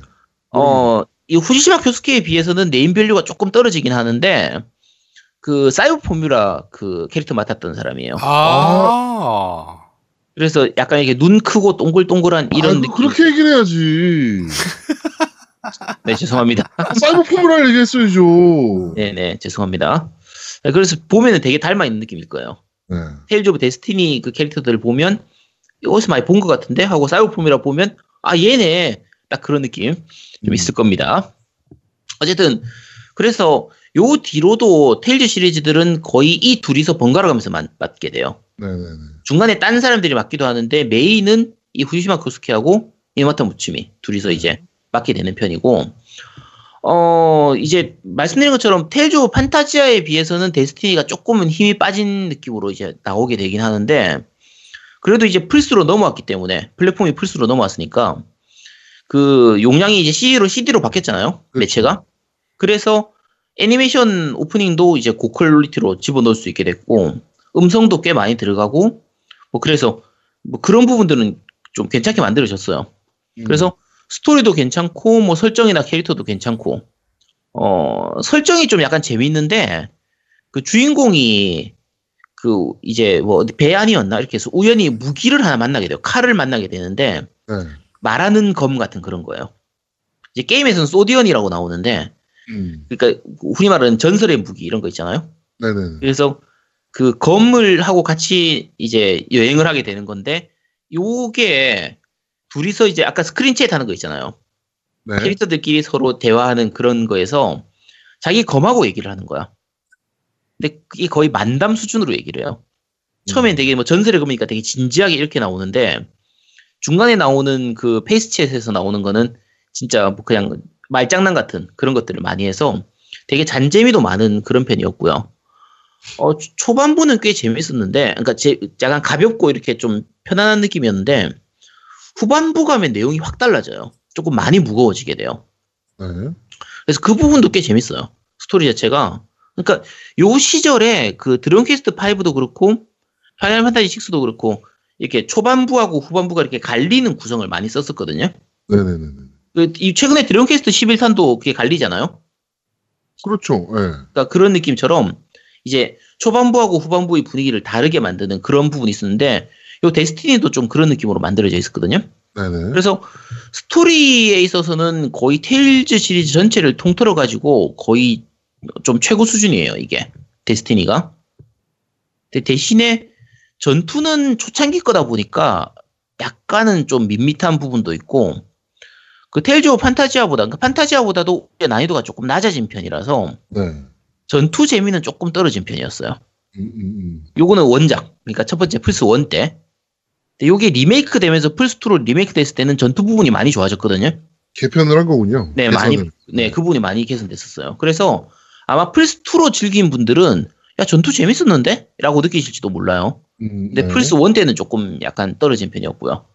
어, 이 후지시마 코스케에 비해서는 네임밸류가 조금 떨어지긴 하는데 그 사이버 포뮬라 그 캐릭터 맡았던 사람이에요. 아. 그래서 약간 이게 눈 크고 동글동글한 이런 아이고, 느낌. 그렇게 얘기를 해야지. 네, 죄송합니다. 사이버 포뮬라 얘기했어야죠. 네, 네, 죄송합니다. 네, 그래서 보면은 되게 닮아 있는 느낌일 거예요. 네. 테일즈 오브 데스티니 그 캐릭터들을 보면 어디서 많이 본 것 같은데 하고 사이버 포뮬라 보면 아 얘네 딱 그런 느낌 좀 음. 있을 겁니다. 어쨌든 그래서 요 뒤로도 테일즈 시리즈들은 거의 이 둘이서 번갈아 가면서 만- 맡게 돼요. 네네네. 중간에 딴 사람들이 맡기도 하는데 메인은 이 후지시마 코스케하고 이노마타 무츠미 둘이서 이제 맡게 되는 편이고 어 이제 말씀드린 것처럼 오브 판타지아에 비해서는 데스티니가 조금은 힘이 빠진 느낌으로 이제 나오게 되긴 하는데 그래도 이제 플스로 넘어왔기 때문에 플랫폼이 플스로 넘어왔으니까 그 용량이 이제 CD로 CD로 바뀌었잖아요 그렇죠. 매체가 그래서 애니메이션 오프닝도 이제 고퀄리티로 집어넣을 수 있게 됐고 음성도 꽤 많이 들어가고 뭐 그래서 뭐 그런 부분들은 좀 괜찮게 만들어졌어요. 음. 그래서 스토리도 괜찮고 뭐 설정이나 캐릭터도 괜찮고 어 설정이 좀 약간 재밌는데 그 주인공이 그 이제 뭐 배 안이었나 이렇게 해서 우연히 무기를 하나 만나게 돼요. 칼을 만나게 되는데 네. 말하는 검 같은 그런 거예요. 이제 게임에서는 소디언이라고 나오는데 음. 그러니까 흔히 말하는 전설의 무기 이런 거 있잖아요. 네네네. 그래서 그 검을 하고 같이 이제 여행을 하게 되는 건데 요게 둘이서 이제 아까 스크린 챗 하는 거 있잖아요. 네. 캐릭터들끼리 서로 대화하는 그런 거에서 자기 검하고 얘기를 하는 거야. 근데 이게 거의 만담 수준으로 얘기를 해요. 처음엔 되게 뭐 전설의 검이니까 되게 진지하게 이렇게 나오는데 중간에 나오는 그 페이스챗에서 나오는 거는 진짜 뭐 그냥 말장난 같은 그런 것들을 많이 해서 되게 잔재미도 많은 그런 편이었고요. 어, 초- 초반부는 꽤 재밌었는데, 그러니까 제, 약간 가볍고 이렇게 좀 편안한 느낌이었는데, 후반부 가면 내용이 확 달라져요. 조금 많이 무거워지게 돼요. 네. 그래서 그 부분도 꽤 재밌어요. 스토리 자체가. 그러니까 요 시절에 그 드래곤 퀘스트 5도 그렇고 파이널 판타지 6도 그렇고 이렇게 초반부하고 후반부가 이렇게 갈리는 구성을 많이 썼었거든요. 네네네. 그, 이 최근에 드래곤 퀘스트 11탄도 그게 갈리잖아요. 그렇죠. 예. 그러니까 그런 느낌처럼 이제 초반부하고 후반부의 분위기를 다르게 만드는 그런 부분이 있었는데 요 데스티니도 좀 그런 느낌으로 만들어져 있었거든요. 네네. 그래서 스토리에 있어서는 거의 테일즈 시리즈 전체를 통틀어 가지고 거의 좀 최고 수준이에요 이게 데스티니가. 대신에 전투는 초창기 거다 보니까 약간은 좀 밋밋한 부분도 있고 그 테일즈 오브 판타지아보다 그러니까 판타지아보다도 난이도가 조금 낮아진 편이라서 네. 전투 재미는 조금 떨어진 편이었어요. 음, 음, 음. 요거는 원작 그러니까 첫 번째 플스 1 때. 근데 요게 리메이크 되면서 플스 2로 리메이크 됐을 때는 전투 부분이 많이 좋아졌거든요. 개편을 한 거군요. 네, 많이 개선을. 네, 그 부분이 많이 개선됐었어요. 그래서 아마 플스 2로 즐긴 분들은 야, 전투 재밌었는데? 라고 느끼실지도 몰라요. 음, 근데 네. 플스 1 때는 조금 약간 떨어진 편이었고요.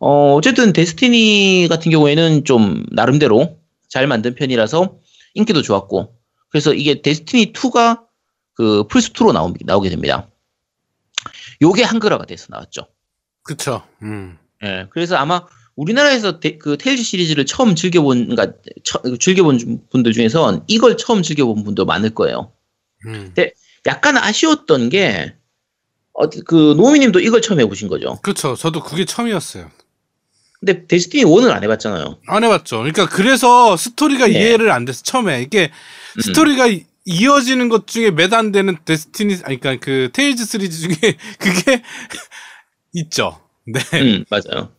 어, 어쨌든 데스티니 같은 경우에는 좀 나름대로 잘 만든 편이라서 인기도 좋았고. 그래서 이게 데스티니 2가 그 플스2로 나오, 나오게 됩니다. 요게 한글화가 돼서 나왔죠. 그쵸. 음. 예, 그래서 아마 우리나라에서 데- 그 테일즈 시리즈를 처음 즐겨본, 그러니까 처- 즐겨본 주- 분들 중에선 이걸 처음 즐겨본 분도 많을 거예요. 음. 약간 아쉬웠던 게, 어, 그, 노미님도 이걸 처음 해보신 거죠. 그쵸. 저도 그게 처음이었어요. 근데 데스티니 1을 안 해봤잖아요. 안 해봤죠. 그러니까 그래서 스토리가 네. 이해를 안 돼서 처음에 이게 음. 스토리가 이- 이어지는 것 중에 매단되는 데스티니 아니 그러니까 그 테일즈 시리즈 중에 그게 있죠. 네. 음, 맞아요.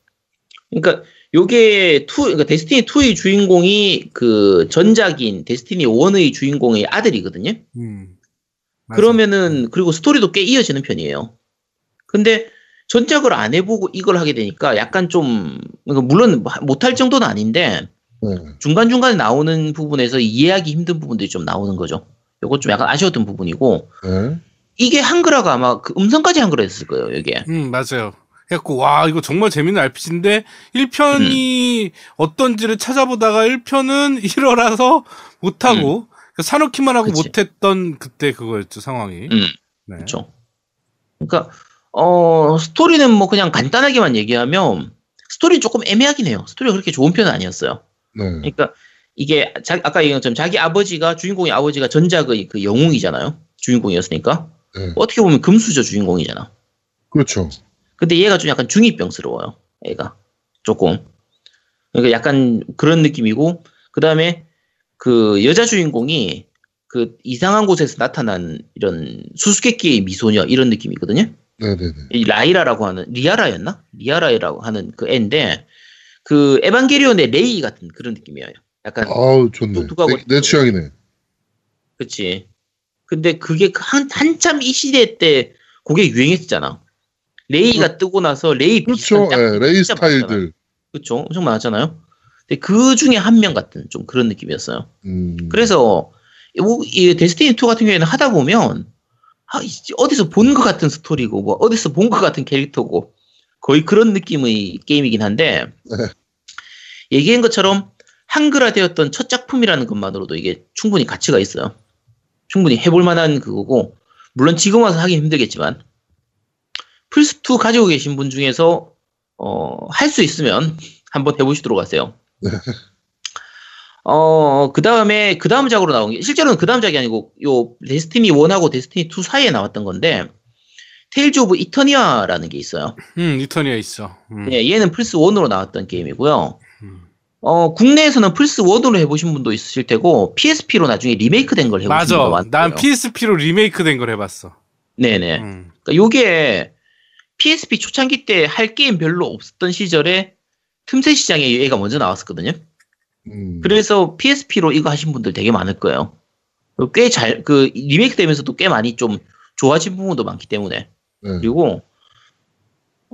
그러니까 요게 two 그러니까 데스티니 2의 주인공이 그 전작인 데스티니 1의 주인공의 아들이거든요. 음. 맞아. 그러면은 그리고 스토리도 꽤 이어지는 편이에요. 근데 전작을 안 해보고 이걸 하게 되니까 약간 좀 그러니까 물론 못할 정도는 아닌데 네. 중간 중간에 나오는 부분에서 이해하기 힘든 부분들이 좀 나오는 거죠. 요거 좀 약간 아쉬웠던 부분이고 네. 이게 한글화가 아마 그 음성까지 한글화했을 거예요. 이게. 음, 맞아요. 그래갖고, 와, 이거 정말 재밌는 RPG인데, 1편이 음. 어떤지를 찾아보다가 1편은 1화라서 못하고, 그 사놓기만 하고 음. 그치. 못했던 그때 그거였죠, 상황이. 음. 네. 그렇죠. 그러니까 어 스토리는 뭐 그냥 간단하게만 얘기하면 스토리 는 조금 애매하긴 해요. 스토리가 그렇게 좋은 편은 아니었어요. 네. 그러니까 이게 자, 아까 얘기한 것처럼 자기 아버지가 주인공의 아버지가 전작의 그 영웅이잖아요. 주인공이었으니까 네. 어떻게 보면 금수저 주인공이잖아. 그렇죠. 근데 얘가 좀 약간 중이병스러워요. 얘가 조금. 그러니까 약간 그런 느낌이고 그 다음에 그 여자 주인공이 그 이상한 곳에서 나타난 이런 수수께끼의 미소녀 이런 느낌이거든요. 네네네. 이 라이라라고 하는 리아라였나? 리아라라고 하는 그 애인데 그 에반게리온의 레이 같은 그런 느낌이에요. 약간 아우 좋네. 내, 내 취향이네. 그치. 근데 그게 그한 한참 이 시대 때 그게 유행했잖아. 레이가 뜨고 나서 레이 그렇죠. 비슷한 예, 짝- 레이. 스타일들. 그렇죠. 엄청 많았잖아요. 근데 그 중에 한 명 같은 좀 그런 느낌이었어요. 음. 그래서 뭐, 이 데스티니 2 같은 경우에는 하다 보면 아, 어디서 본 것 같은 스토리고 뭐 어디서 본 것 같은 캐릭터고 거의 그런 느낌의 게임이긴 한데 네. 얘기한 것처럼 한글화되었던 첫 작품이라는 것만으로도 이게 충분히 가치가 있어요. 충분히 해볼 만한 그거고 물론 지금 와서 하긴 힘들겠지만 플스2 가지고 계신 분 중에서 어, 할 수 있으면 한번 해보시도록 하세요. 어, 그 다음에, 그 다음 작으로 나온 게, 실제로는 그 다음 작이 아니고, 요, 데스티니 1하고 데스티니 2 사이에 나왔던 건데, 테일즈 오브 이터니아라는 게 있어요. 음, 이터니아 있어. 음. 예, 얘는 플스 1으로 나왔던 게임이고요. 음. 어, 국내에서는 플스 1으로 해보신 분도 있으실 테고, PSP로 나중에 리메이크 된 걸 해보신 분도. 많고요. 난 PSP로 리메이크 된 걸 해봤어. 네네. 음. 그러니까 요게 PSP 초창기 때 할 게임 별로 없었던 시절에 틈새 시장에 얘가 먼저 나왔었거든요. 음. 그래서 PSP로 이거 하신 분들 되게 많을 거예요. 꽤 잘, 그, 리메이크 되면서도 꽤 많이 좀 좋아진 부분도 많기 때문에. 네. 그리고,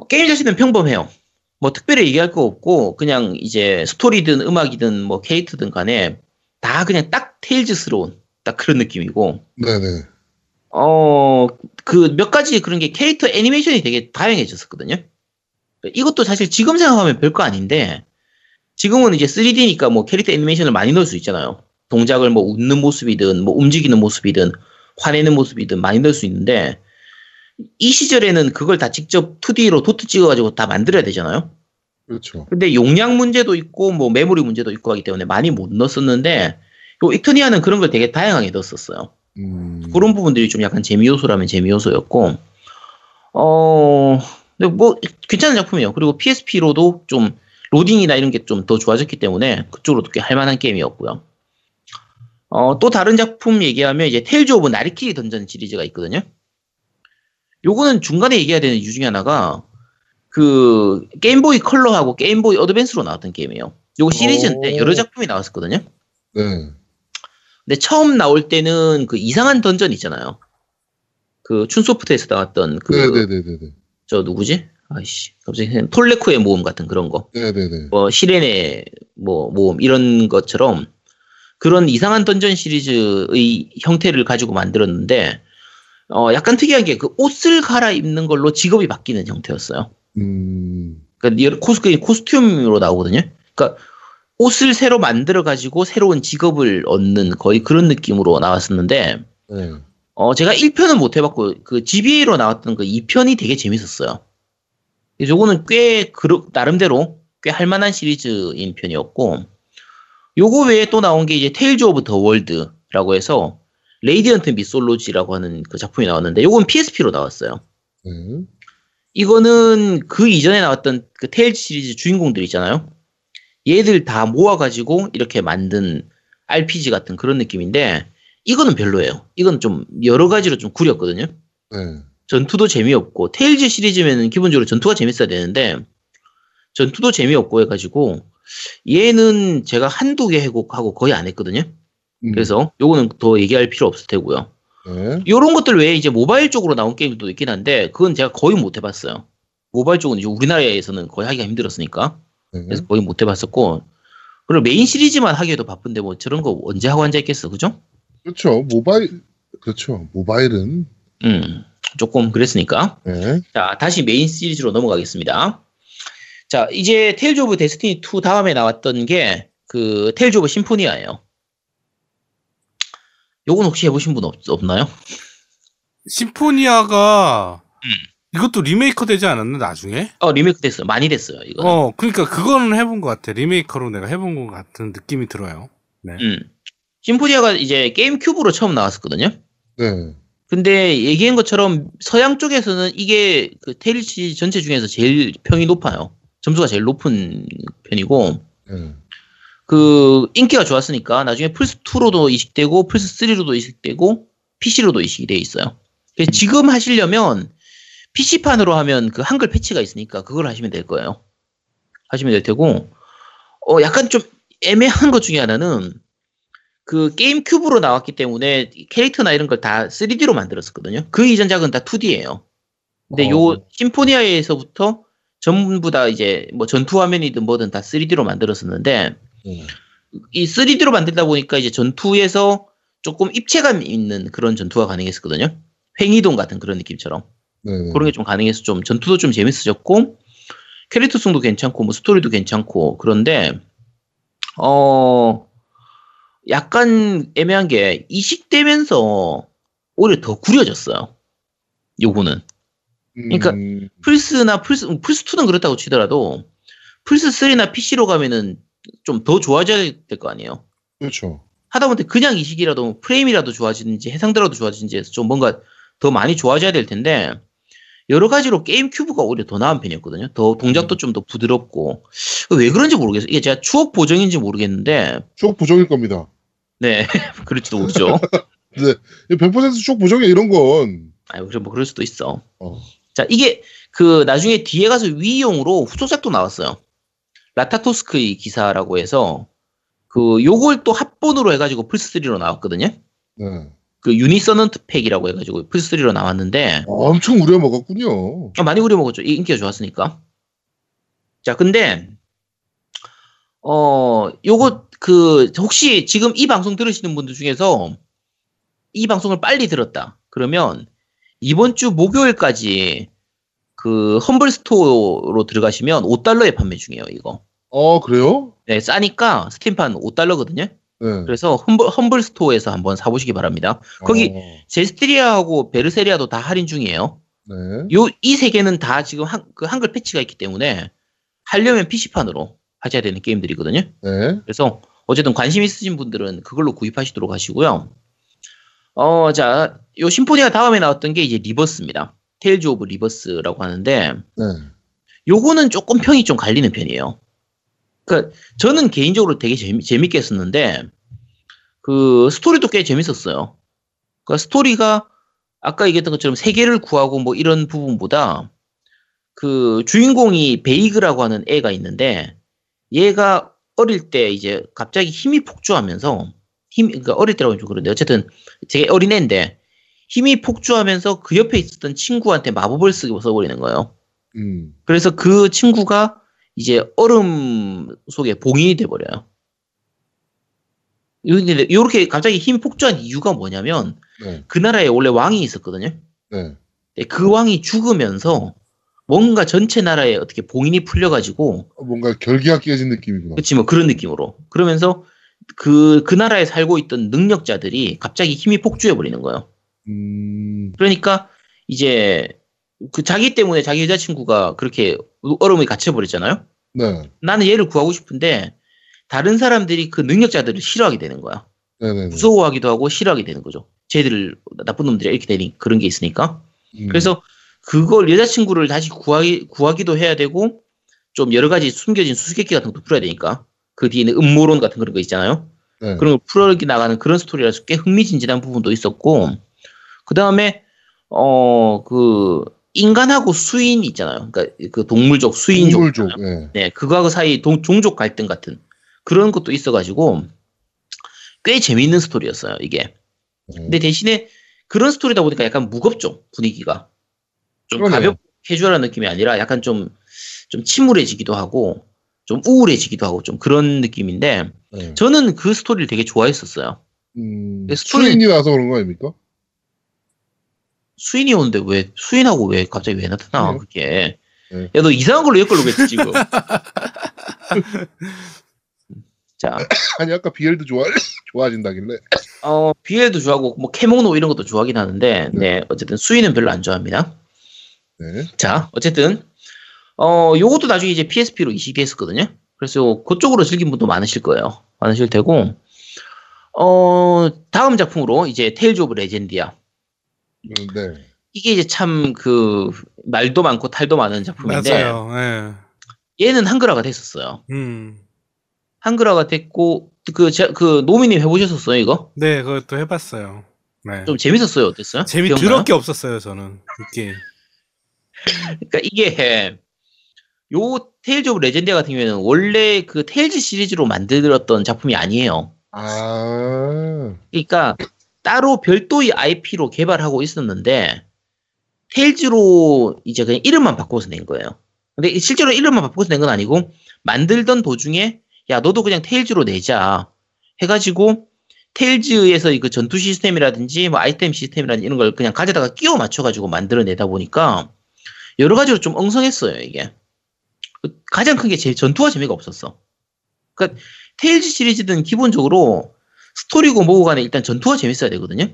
게임 자체는 평범해요. 뭐 특별히 얘기할 거 없고, 그냥 이제 스토리든 음악이든 뭐 캐릭터든 간에 다 그냥 딱 테일즈스러운 딱 그런 느낌이고, 네네. 어, 그 몇 가지 그런 게 캐릭터 애니메이션이 되게 다양해졌었거든요. 이것도 사실 지금 생각하면 별거 아닌데, 지금은 이제 3D니까 뭐 캐릭터 애니메이션을 많이 넣을 수 있잖아요. 동작을 뭐 웃는 모습이든, 뭐 움직이는 모습이든, 화내는 모습이든 많이 넣을 수 있는데, 이 시절에는 그걸 다 직접 2D로 도트 찍어가지고 다 만들어야 되잖아요. 그렇죠. 근데 용량 문제도 있고, 뭐 메모리 문제도 있고 하기 때문에 많이 못 넣었었는데, 요 이터니아는 그런 걸 되게 다양하게 넣었었어요. 음. 그런 부분들이 좀 약간 재미 요소라면 재미 요소였고, 어, 근데 뭐, 괜찮은 작품이에요. 그리고 PSP로도 좀, 로딩이나 이런 게 좀 더 좋아졌기 때문에 그쪽으로도 꽤 할만한 게임이었고요. 어, 또 다른 작품 얘기하면 이제 테일즈 오브 나리키리 던전 시리즈가 있거든요. 요거는 중간에 얘기해야 되는 이유 중에 하나가, 그, 게임보이 컬러하고 게임보이 어드밴스로 나왔던 게임이에요. 요거 시리즈인데 오. 여러 작품이 나왔었거든요. 네. 근데 처음 나올 때는 그 이상한 던전 있잖아요. 그 춘소프트에서 나왔던 그저 네네네네네. 누구지? 아이씨 갑자기 톨레코의 모험 같은 그런 거, 네네네. 뭐 시렌의 뭐 모험 이런 것처럼 그런 이상한 던전 시리즈의 형태를 가지고 만들었는데 어 약간 특이한 게 그 옷을 갈아입는 걸로 직업이 바뀌는 형태였어요. 음. 그러니까 여러 코스 그게 코스튬으로 나오거든요. 그러니까 옷을 새로 만들어 가지고 새로운 직업을 얻는 거의 그런 느낌으로 나왔었는데 네. 어, 제가 1편은 못 해봤고, 그 GBA로 나왔던 그 2편이 되게 재밌었어요. 요거는 꽤, 그르- 나름대로 꽤 할만한 시리즈인 편이었고, 요거 외에 또 나온 게 이제 테일즈 오브 더 월드라고 해서, 레이디언트 미솔로지라고 하는 그 작품이 나왔는데, 요건 PSP로 나왔어요. 네. 이거는 그 이전에 나왔던 그 테일즈 시리즈 주인공들 있잖아요. 얘들 다 모아가지고 이렇게 만든 RPG 같은 그런 느낌인데, 이거는 별로예요. 이건 좀 여러 가지로 좀 구렸거든요. 네. 전투도 재미없고, 테일즈 시리즈면은 기본적으로 전투가 재밌어야 되는데, 전투도 재미없고 해가지고, 얘는 제가 한두 개 해보고 거의 안 했거든요. 음. 그래서 요거는 더 얘기할 필요 없을 테고요. 네. 요런 것들 외에 이제 모바일 쪽으로 나온 게임도 있긴 한데, 그건 제가 거의 못 해봤어요. 모바일 쪽은 이제 우리나라에서는 거의 하기가 힘들었으니까. 네. 그래서 거의 못 해봤었고, 그리고 메인 시리즈만 하기에도 바쁜데 뭐 저런 거 언제 하고 앉아 있겠어, 그죠? 그렇죠. 모바일 그렇죠. 모바일은 음, 조금 그랬으니까. 네. 자, 다시 메인 시리즈로 넘어가겠습니다. 자, 이제 테일즈 오브 데스티니 2 다음에 나왔던 게 그 테일즈 오브 심포니아예요. 요건 혹시 해보신 분 없, 없나요? 심포니아가 음. 이것도 리메이크 되지 않았나 나중에? 어, 리메이크 됐어요. 많이 됐어요, 이거. 어, 그러니까 그거는 해본 것 같아. 리메이크로 내가 해본 것 같은 느낌이 들어요. 네. 음. 심포니아가 이제 게임 큐브로 처음 나왔었거든요. 네. 근데 얘기한 것처럼 서양 쪽에서는 이게 그 테일즈 시리즈 전체 중에서 제일 평이 높아요. 점수가 제일 높은 편이고 네. 그 인기가 좋았으니까 나중에 플스 2로도 이식되고 플스 3로도 이식되고 PC로도 이식이 돼 있어요. 그래서 지금 하시려면 PC판으로 하면 그 한글 패치가 있으니까 그걸 하시면 될 거예요. 하시면 될 테고 어 약간 좀 애매한 것 중에 하나는 그 게임 큐브로 나왔기 때문에 캐릭터나 이런 걸 다 3D로 만들었었거든요. 그 이전작은 다 2D예요. 근데 어. 요 심포니아에서부터 전부 다 이제 뭐 전투 화면이든 뭐든 다 3D로 만들었었는데 네. 이 3D로 만들다 보니까 이제 전투에서 조금 입체감 있는 그런 전투가 가능했었거든요. 횡이동 같은 그런 느낌처럼. 네. 그런 게 좀 가능해서 좀 전투도 좀 재밌어졌고 캐릭터성도 괜찮고 뭐 스토리도 괜찮고 그런데 어 약간 애매한 게 이식되면서 오히려 더 구려졌어요. 요거는 그러니까 음, 플스나 플스 플스 2는 그렇다고 치더라도 플스 3나 PC로 가면은 좀 더 좋아져야 될 거 아니에요. 그렇죠. 하다못해 그냥 이식이라도 프레임이라도 좋아지는지 해상도라도 좋아지는지 해서 좀 뭔가 더 많이 좋아져야 될 텐데 여러 가지로 게임 큐브가 오히려 더 나은 편이었거든요. 더 동작도 좀더 부드럽고 왜 그런지 모르겠어요. 이게 제가 추억 보정인지 모르겠는데 추억 보정일 겁니다. 네 그럴지도 모르죠. 100% 추억 보정이 이런 건 아유 그래 뭐 그럴 수도 있어. 어. 자 이게 그 나중에 뒤에 가서 Wii용으로 후속작도 나왔어요. 라타토스크의 기사라고 해서 그 요걸 또 합본으로 해가지고 플스 3로 나왔거든요. 네. 그 유니소넌트 팩이라고 해가지고 플스 3로 나왔는데 엄청 우려 먹었군요. 아, 많이 우려 먹었죠. 이 인기가 좋았으니까. 자, 근데, 어, 요거, 그, 혹시 지금 이 방송 들으시는 분들 중에서 이 방송을 빨리 들었다. 그러면 이번 주 목요일까지 그 험블 스토어로 들어가시면 5달러에 판매 중이에요, 이거. 어 그래요? 네, 싸니까 스팀판 5달러거든요. 네. 그래서 험블, 험블 스토어에서 한번 사보시기 바랍니다. 거기 어, 제스티리아하고 베르세리아도 다 할인 중이에요. 네. 요 이 세 개는 다 지금 한, 그 한글 패치가 있기 때문에 하려면 PC판으로 하셔야 되는 게임들이거든요. 네. 그래서 어쨌든 관심 있으신 분들은 그걸로 구입하시도록 하시고요. 어, 자, 요 심포니아 다음에 나왔던 게 이제 리버스입니다. 테일즈 오브 리버스라고 하는데 네. 요거는 조금 평이 좀 갈리는 편이에요. 그러니까 저는 개인적으로 되게 재미, 재밌게 했었는데 그 스토리도 꽤 재밌었어요. 그러니까 스토리가 아까 얘기했던 것처럼 세계를 구하고 뭐 이런 부분보다 그 주인공이 베이그라고 하는 애가 있는데 얘가 어릴 때 이제 갑자기 힘이 폭주하면서 힘 그러니까 어릴 때라고 하면 좀 그런데 어쨌든 되게 어린 애인데 힘이 폭주하면서 그 옆에 있었던 친구한테 마법을 쓰고 써버리는 거예요. 음. 그래서 그 친구가 이제 얼음 속에 봉인이 돼버려요. 근데 이렇게 갑자기 힘이 폭주한 이유가 뭐냐면 네. 그 나라에 원래 왕이 있었거든요. 네. 근데 그 왕이 죽으면서 뭔가 전체 나라에 어떻게 봉인이 풀려가지고 어, 뭔가 결기가 깨진 느낌이구나. 그치 뭐 그런 느낌으로 그러면서 그그 나라에 살고 있던 능력자들이 갑자기 힘이 폭주해 버리는 거예요. 음, 그러니까 이제 그 자기 때문에 자기 여자친구가 그렇게 어려움에 갇혀버렸잖아요. 네. 나는 얘를 구하고 싶은데 다른 사람들이 그 능력자들을 싫어하게 되는 거야. 네네. 무서워하기도 하고 싫어하게 되는 거죠. 쟤들 나쁜 놈들이 이렇게 되니 그런 게 있으니까. 음, 그래서 그걸 여자친구를 다시 구하기, 구하기도 해야 되고 좀 여러 가지 숨겨진 수수께끼 같은 것도 풀어야 되니까 그 뒤에 는 음모론 같은 그런 거 있잖아요. 네. 그런 걸 풀어 나가는 그런 스토리라서 꽤 흥미진진한 부분도 있었고 그 다음에 어그 인간하고 수인 있잖아요. 그러니까 그 동물족 수인족 동물족. 네. 네, 그거하고 사이 동, 종족 갈등 같은 그런 것도 있어가지고 꽤 재미있는 스토리였어요. 이게. 네. 근데 대신에 그런 스토리다 보니까 약간 무겁죠 분위기가 좀 그러네요. 가볍고 캐주얼한 느낌이 아니라 약간 좀 좀 침울해지기도 하고 좀 우울해지기도 하고 좀 그런 느낌인데 네. 저는 그 스토리를 되게 좋아했었어요. 음, 그 스토리- 수인이 나와서 그런 거 아닙니까? 수인이 나오는데 왜 수인하고 왜 갑자기 왜 나타나 그래요? 그게 네. 야 너 이상한 걸로 엮으려고 했지 지금 자 아니 아까 BL도 좋아 좋아진다길래. 어, BL도 좋아하고 뭐 ケモノ 이런 것도 좋아하긴 하는데 네 어쨌든 수인은 별로 안 좋아합니다. 네. 자 어쨌든 어 요것도 나중에 이제 PSP로 이식이 했었거든요. 그래서 그쪽으로 즐긴 분도 많으실 거예요. 많으실 테고 어 다음 작품으로 이제 테일즈 오브 레전디아 음, 네. 이게 이제 참 그 말도 많고 탈도 많은 작품인데 맞아요. 예. 얘는 한글화가 됐었어요. 음. 한글화가 됐고 그, 제, 그 노미님 해보셨었어요 이거? 네, 그것도 해봤어요. 네. 좀 재밌었어요 어땠어요? 재미 기억나요? 더럽게 없었어요, 저는. 이게. 그러니까 이게 요 테일즈 오브 레전디아 같은 경우에는 원래 그 테일즈 시리즈로 만들었던 작품이 아니에요. 아. 그러니까 따로 별도의 IP로 개발하고 있었는데 테일즈로 이제 그냥 이름만 바꿔서 낸 거예요. 근데 실제로 이름만 바꿔서 낸 건 아니고 만들던 도중에 야 너도 그냥 테일즈로 내자 해가지고 테일즈에서 그 전투 시스템이라든지 뭐 아이템 시스템이라든지 이런 걸 그냥 가져다가 끼워 맞춰가지고 만들어내다 보니까 여러 가지로 좀 엉성했어요 이게. 그 가장 큰 게 제 전투가 재미가 없었어. 그러니까 테일즈 시리즈는 기본적으로 스토리고 뭐고 간에 일단 전투가 재밌어야 되거든요.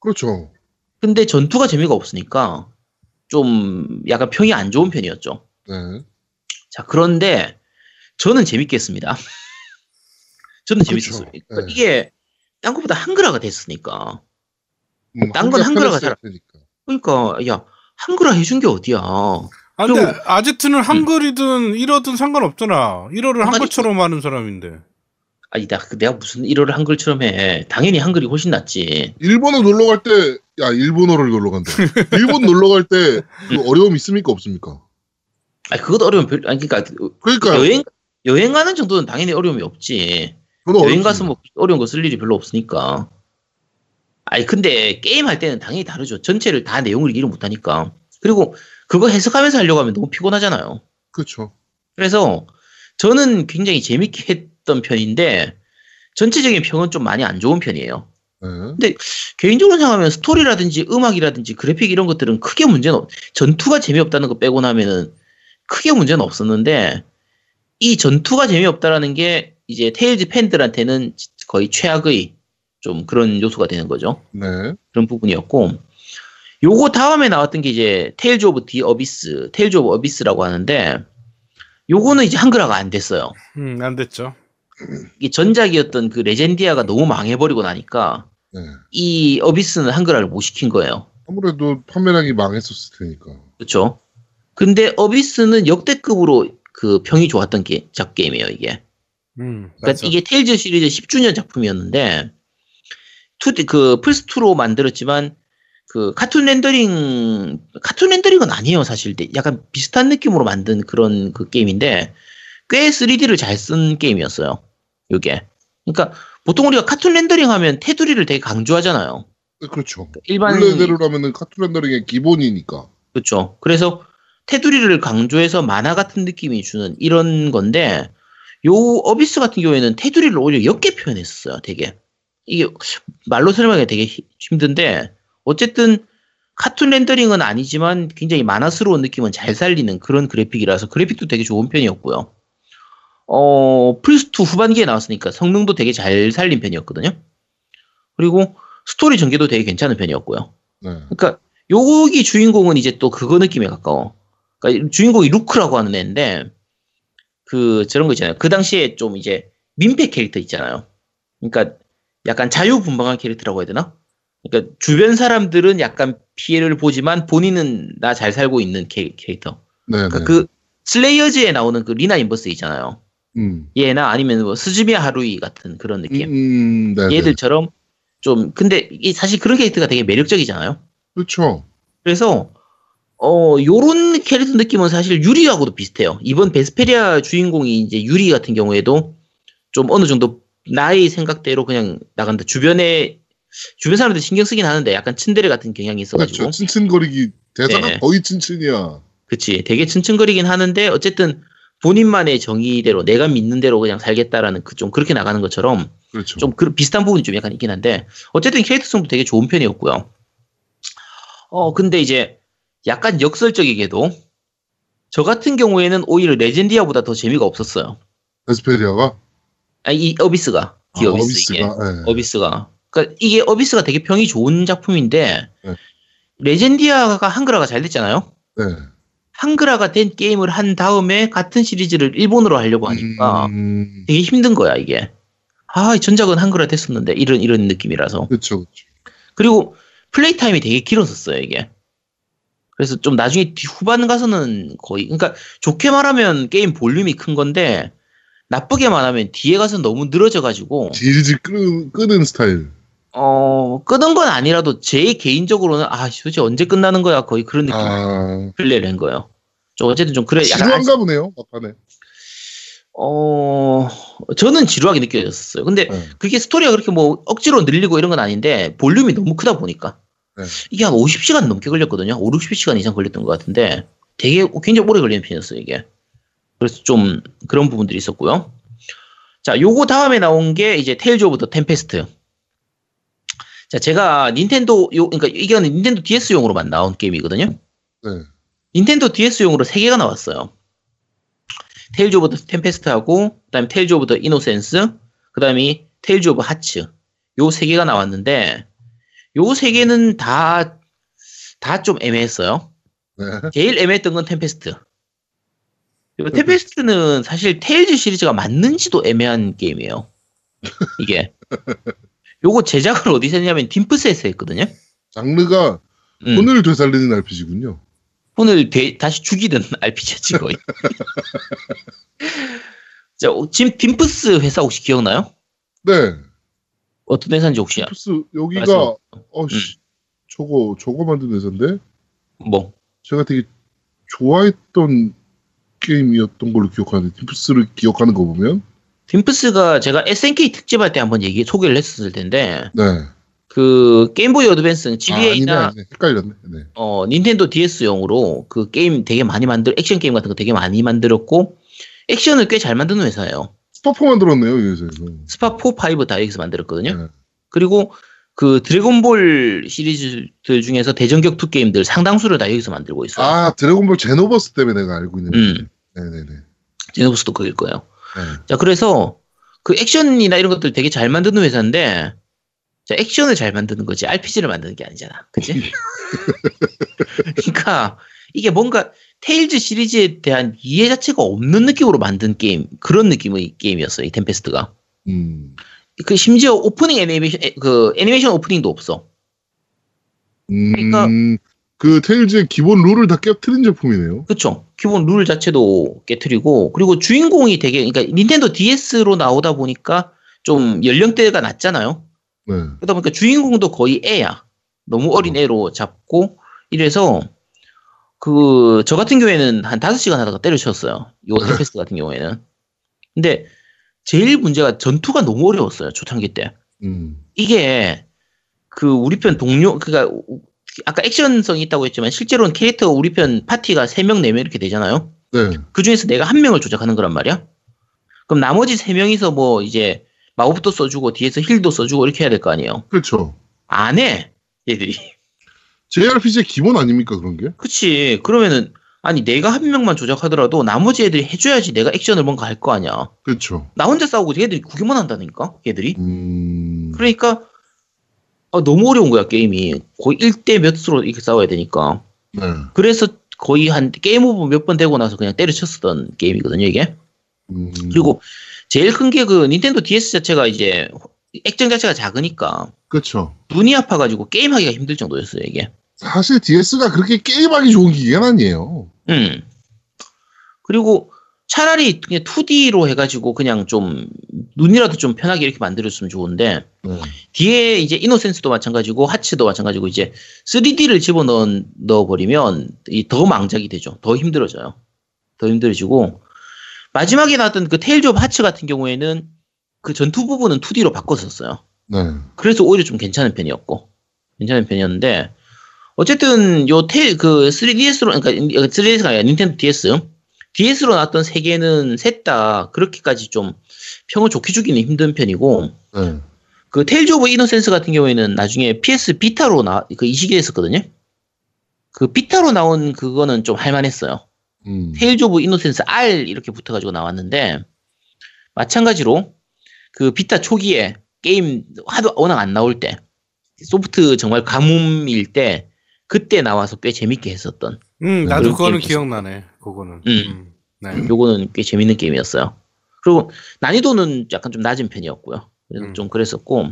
그렇죠. 근데 전투가 재미가 없으니까 좀 약간 평이 안 좋은 편이었죠. 네. 자, 그런데 저는 재밌게 했습니다. 저는 그렇죠. 재밌었어요. 그러니까 네. 이게 딴 것보다 한글화가 됐으니까. 음, 딴건 한글화가 한글 잘- 테니까. 그러니까 야 한글화 해준 게 어디야? 아, 근데 아제트는 한글이든 1어든 상관없잖아. 1어를 한글처럼 하는 사람인데. 아니 나 그- 내가 무슨 1호를 한글처럼 해? 당연히 한글이 훨씬 낫지. 일본어 놀러 갈 때, 야, 일본어를 놀러 간다. 일본 놀러 갈 때, 그 어려움 있습니까? 없습니까? 아니 그것도 어려운 별 아니 그러니까 그러니까, 여행 여행 가는 정도는 당연히 어려움이 없지. 여행. 가서 뭐 어려운 거 쓸 일이 별로 없으니까. 아니 근데 게임 할 때는 당연히 다르죠. 전체를 다 내용을 이해를 못하니까. 그리고 그거 해석하면서 하려고 하면 너무 피곤하잖아요. 그렇죠. 그래서 저는 굉장히 재밌게 했던 편인데 전체적인 평은 좀 많이 안 좋은 편이에요. 네. 개인적으로 생각하면 스토리라든지 음악이라든지 그래픽 이런 것들은 크게 문제는 없, 전투가 재미없다는 거 빼고 나면은 크게 문제는 없었는데 이 전투가 재미없다라는 게 이제 테일즈 팬들한테는 거의 최악의 좀 그런 요소가 되는 거죠. 네. 그런 부분이었고 요거 다음에 나왔던 게 이제 테일즈 오브 디 어비스, 테일즈 오브 어비스라고 하는데 요거는 이제 한글화가 안 됐어요. 음, 안 됐죠. 이게 전작이었던 그 레젠디아가 너무 망해버리고 나니까 네. 이 어비스는 한글화를 못 시킨 거예요. 아무래도 판매량이 망했었을 테니까. 그렇죠. 근데 어비스는 역대급으로 그 평이 좋았던 게, 작 게임이에요, 이게. 음, 그러니까 맞아. 이게 테일즈 시리즈 10주년 작품이었는데 2D 그 플스 2로 만들었지만 그 카툰 렌더링 카툰 렌더링은 아니에요, 사실. 약간 비슷한 느낌으로 만든 그런 그 게임인데 꽤 3D를 잘 쓴 게임이었어요. 요게. 그러니까 보통 우리가 카툰 렌더링 하면 테두리를 되게 강조하잖아요. 네, 그렇죠. 일반 원래대로라면은 카툰 렌더링의 기본이니까. 그렇죠. 그래서 테두리를 강조해서 만화 같은 느낌이 주는 이런 건데 요 어비스 같은 경우에는 테두리를 오히려 옅게 표현했었어요. 되게 이게 말로 설명하기 되게 히- 힘든데 어쨌든 카툰 렌더링은 아니지만 굉장히 만화스러운 느낌은 잘 살리는 그런 그래픽이라서 그래픽도 되게 좋은 편이었고요. 어 플스2 후반기에 나왔으니까 성능도 되게 잘 살린 편이었거든요. 그리고 스토리 전개도 되게 괜찮은 편이었고요. 네. 그러니까 여기 주인공은 이제 또 그거 느낌에 가까워. 그러니까 주인공이 루크라고 하는 애인데 그 저런 거 있잖아요. 그 당시에 좀 이제 민폐 캐릭터 있잖아요. 그러니까 약간 자유분방한 캐릭터라고 해야 되나? 그러니까 주변 사람들은 약간 피해를 보지만 본인은 나 잘 살고 있는 캐, 캐릭터. 네. 그러니까 네. 그 슬레이어즈에 나오는 그 리나 인버스 있잖아요. 음. 얘나 아니면 뭐 스즈미야 하루히 같은 그런 느낌. 음, 네. 네. 얘들처럼 좀 근데 이 사실 그런 캐릭터가 되게 매력적이잖아요. 그렇죠. 그래서 어 요런 캐릭터 느낌은 사실 유리하고도 비슷해요. 이번 베스페리아 주인공이 이제 유리 같은 경우에도 좀 어느 정도 나의 생각대로 그냥 나간다. 주변에 주변 사람들 신경 쓰긴 하는데 약간 츤데레 같은 경향이 있어가지고 그렇죠. 츤츤거리기 대사가 네. 거의 츤츤이야. 그치. 되게 츤츤거리긴 하는데, 어쨌든 본인만의 정의대로, 내가 믿는 대로 그냥 살겠다라는 그 좀 그렇게 나가는 것처럼 그렇죠. 좀 그, 비슷한 부분이 좀 약간 있긴 한데, 어쨌든 캐릭터성도 되게 좋은 편이었고요. 어, 근데 이제 약간 역설적이게도, 저 같은 경우에는 오히려 레전디아보다 더 재미가 없었어요. 베스페리아가 아, 이 어비스가. 디 아, 어비스, 이게. 어비스 가 네. 어비스가. 그러니까 이게 어비스가 되게 평이 좋은 작품인데, 네. 레전디아가 한글화가 잘 됐잖아요? 네. 한글화가 된 게임을 한 다음에 같은 시리즈를 일본어로 하려고 하니까 음, 되게 힘든 거야 이게. 아, 이 전작은 한글화 됐었는데 이런 이런 느낌이라서. 그렇죠. 그리고 플레이 타임이 되게 길었었어요 이게. 그래서 좀 나중에 뒤- 후반 가서는 거의 그러니까 좋게 말하면 게임 볼륨이 큰 건데 나쁘게 말하면 뒤에 가서 너무 늘어져 가지고 질질 끄는, 끄는 스타일. 어 끄는 건 아니라도 제 개인적으로는 아 도대체 언제 끝나는 거야 거의 그런 느낌 아, 플레이를 한 거예요. 좀 어쨌든 좀 그래 약간 지루한가 보네요. 막판에. 어, 저는 지루하게 느껴졌어요. 근데 네. 그게 스토리가 그렇게 뭐 억지로 늘리고 이런 건 아닌데 볼륨이 너무 크다 보니까 네. 이게 한 50시간 넘게 걸렸거든요. 5, 60시간 이상 걸렸던 것 같은데 되게 굉장히 오래 걸리는 편이었어요, 이게. 그래서 좀 그런 부분들이 있었고요. 자, 요거 다음에 나온 게 이제 테일즈 오브 더 템페스트. 자, 제가 닌텐도 요 그러니까 이거는 닌텐도 DS용으로만 나온 게임이거든요. 네. 닌텐도 DS용으로 3개가 나왔어요. 테일즈 오브 더 템페스트하고 그다음에 테일즈 오브 더 이노센스 그다음에 테일즈 오브 하츠 요 세 개가 나왔는데 요 세 개는 다 다 좀 애매했어요. 네. 제일 애매했던 건 템페스트. 템페스트는 사실 테일즈 시리즈가 맞는지도 애매한 게임이에요. 이게 요거 제작을 어디서 했냐면 딤프스에서 했거든요. 장르가 음. 혼을 되살리는 RPG군요. 손을 대- 다시 죽이든 RPG지 거의. 자, 어, 지금 딤프스 회사 혹시 기억나요? 네. 어떤 회사인지 혹시 플스 여기가. 어씨 저거 저거 만든 회사인데 뭐 제가 되게 좋아했던 게임이었던 걸로 기억하는데 딤프스를 기억하는 거 보면 딤프스가 제가 SNK 특집할 때 한번 얘기 소개를 했었을 텐데 네. 그 게임보이 어드밴스 아, 아니네, GBA가 아니네. 헷갈렸네. 네. 어, 닌텐도 DS용으로 그 게임 되게 많이 만들 액션 게임 같은 거 되게 많이 만들었고 액션을 꽤 잘 만드는 회사예요. 스파 4 만들었네요, 이 회사에서. 스파 4, 5다 여기서 만들었거든요. 네. 그리고 그 드래곤볼 시리즈들 중에서 대전 격투 게임들 상당수를 다 여기서 만들고 있어요. 아, 드래곤볼 제노버스 때문에 내가 알고 있는. 음. 네네네. 제노버스도 그거일 거예요. 네. 자, 그래서 그 액션이나 이런 것들 되게 잘 만드는 회사인데, 자, 액션을 잘 만드는 거지, RPG를 만드는 게 아니잖아. 그치? 그러니까, 이게 뭔가 테일즈 시리즈에 대한 이해 자체가 없는 느낌으로 만든 게임, 그런 느낌의 게임이었어요, 이 템페스트가. 음. 그 심지어 오프닝 애니메이션, 애- 그 애니메이션 오프닝도 없어. 음. 그러니까- 그 테일즈의 기본 룰을 다 깨뜨린 제품이네요. 그쵸. 기본 룰 자체도 깨트리고, 그리고 주인공이 되게, 그러니까 닌텐도 DS로 나오다 보니까 좀 연령대가 낮잖아요. 네. 그러다 보니까 주인공도 거의 애야. 너무 어린 애로 잡고, 이래서, 그, 저 같은 경우에는 한 5시간 하다가 때려쳤어요. 요 템페스트 같은 경우에는. 근데, 제일 문제가 전투가 너무 어려웠어요. 초창기 때. 음. 이게, 그, 우리 편 동료, 그니까, 아까 액션성이 있다고 했지만, 실제로는 캐릭터가 우리 편 파티가 3명, 4명 이렇게 되잖아요. 네. 그 중에서 내가 한 명을 조작하는 거란 말이야. 그럼 나머지 세 명이서 뭐 이제 마법도 써주고 뒤에서 힐도 써주고 이렇게 해야 될 거 아니에요. 그렇죠. 안 해. 얘들이. JRPG의 기본 아닙니까, 그런 게? 그치. 그러면은 아니 내가 한 명만 조작하더라도 나머지 애들이 해줘야지 내가 액션을 뭔가 할 거 아니야. 그렇죠. 나 혼자 싸우고 얘들이 구경만 한다니까. 얘들이. 음. 그러니까 아, 너무 어려운 거야 게임이 거의 1대 몇으로 이렇게 싸워야 되니까 네. 그래서 거의 한 게임 오버 몇번 되고 나서 그냥 때려쳤었던 게임이거든요 이게 음, 그리고 제일 큰 게 그 닌텐도 DS 자체가 이제 액정 자체가 작으니까 그렇죠. 눈이 아파가지고 게임하기가 힘들 정도였어요 이게 사실 DS가 그렇게 게임하기 좋은 기계는 아니에요. 음. 그리고 차라리 그냥 2D로 해가지고 그냥 좀 눈이라도 좀 편하게 이렇게 만들었으면 좋은데 네. 뒤에 이제 이노센스도 마찬가지고 하츠도 마찬가지고 이제 3D를 집어 넣어 버리면 이더 망작이 되죠. 더 힘들어져요. 더 힘들어지고 마지막에 나왔던 그 테일즈 오브 하츠 같은 경우에는 그 전투 부분은 2D로 바꿨었어요. 네. 그래서 오히려 좀 괜찮은 편이었고 괜찮은 편이었는데 어쨌든 요 테일 그 3DS로 그러니까 3DS가 아니라 닌텐도 DS DS로 나왔던 세 개는 셋 다 그렇게까지 좀 평을 좋게 주기는 힘든 편이고 네. 그 테일즈 오브 이노센스 같은 경우에는 나중에 PS 비타로 나 그 이식이 됐었거든요. 그 비타로 나온 그거는 좀 할만했어요. 음. 테일즈 오브 이노센스 R 이렇게 붙어가지고 나왔는데 마찬가지로 그 비타 초기에 게임 하도 워낙 안 나올 때 소프트 정말 가뭄일 때 그때 나와서 꽤 재밌게 했었던 음, 나도 그거는 기억나네. 그거는. 음. 네. 요거는 꽤 재밌는 게임이었어요. 그리고 난이도는 약간 좀 낮은 편이었고요. 그래서 음. 좀 그랬었고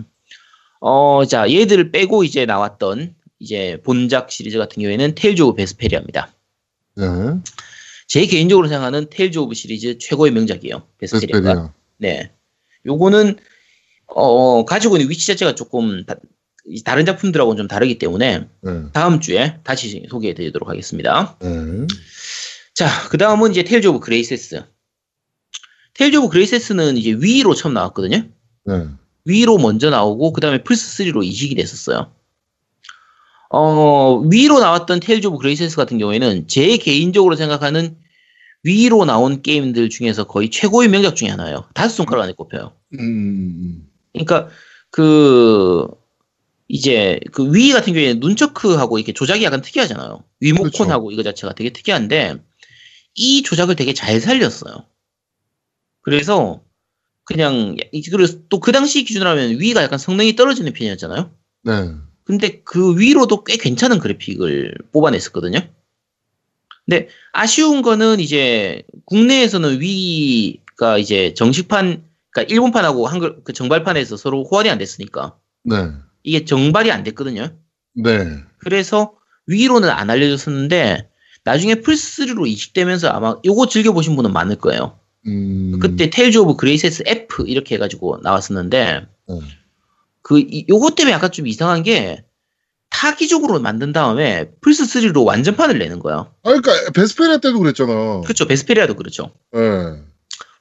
어, 자, 얘들을 빼고 이제 나왔던 이제 본작 시리즈 같은 경우에는 테일즈 오브 베스페리아입니다. 네. 제 개인적으로 생각하는 테일즈 오브 시리즈 최고의 명작이에요. 베스페리아. 네. 요거는 어, 가지고 있는 위치 자체가 조금 다른 작품들하고는 좀 다르기 때문에 네. 다음 주에 다시 소개해 드리도록 하겠습니다. 네. 자, 그 다음은 이제 테일즈 오브 그레이세스. 테일즈 오브 그레이세스는 이제 Wii로 처음 나왔거든요. 네. Wii로 먼저 나오고 그 다음에 플스 3로 이식이 됐었어요. 어, Wii로 나왔던 테일즈 오브 그레이세스 같은 경우에는 제 개인적으로 생각하는 Wii로 나온 게임들 중에서 거의 최고의 명작 중에 하나예요. 다섯 손가락 안에 꼽혀요. 음. 그러니까 그 이제 그 Wii 같은 경우에는 눈차크하고 이렇게 조작이 약간 특이하잖아요. Wii모콘하고 이거 자체가 되게 특이한데 이 조작을 되게 잘 살렸어요. 그래서 그냥 그리고 또 그 당시 기준으로 하면 Wii가 약간 성능이 떨어지는 편이었잖아요. 네. 근데 그 Wii로도 꽤 괜찮은 그래픽을 뽑아냈었거든요. 근데 아쉬운 거는 이제 국내에서는 Wii가 이제 정식판, 그러니까 일본판하고 한글 그 정발판에서 서로 호환이 안 됐으니까 네. 이게 정발이 안 됐거든요. 네. 그래서 Wii로는 안 알려졌었는데 나중에 플스3로 이식되면서 아마 요거 즐겨 보신 분은 많을 거예요. 음. 그때 테일즈 오브 그레이세스 F 이렇게 해가지고 나왔었는데 네. 그 이- 요거 때문에 약간 좀 이상한 게 타 기종으로 만든 다음에 플스 3로 완전판을 내는 거야. 아, 그러니까 베스페리아 때도 그랬잖아. 그렇죠. 베스페리아도 그렇죠. 네.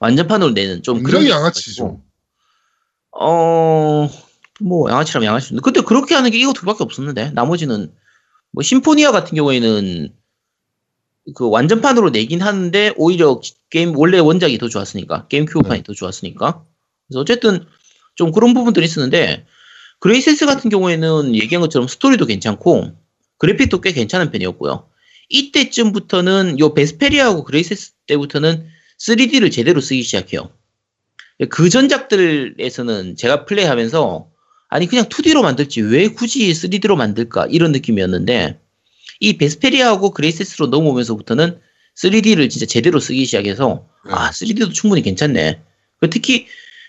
완전판으로 내는 좀 그런 굉장히 게 양아치죠. 어, 뭐 양아치라면 양아치인데 근데 그렇게 하는 게 이거 둘밖에 없었는데 나머지는 뭐 심포니아 같은 경우에는 그 완전판으로 내긴 하는데 오히려 게임 원래 원작이 더 좋았으니까 게임 큐브판이 더 좋았으니까 그래서 어쨌든 좀 그런 부분들이 있었는데 그레이세스 같은 경우에는 얘기한 것처럼 스토리도 괜찮고 그래픽도 꽤 괜찮은 편이었고요. 이때쯤부터는 요 베스페리아하고 그레이세스 때부터는 3D를 제대로 쓰기 시작해요. 그 전작들에서는 제가 플레이하면서 아니 그냥 2D로 만들지 왜 굳이 3D로 만들까 이런 느낌이었는데 이 베스페리아하고 그레이세스로 넘어오면서부터는 3D를 진짜 제대로 쓰기 시작해서 네. 아 3D도 충분히 괜찮네. 그 특히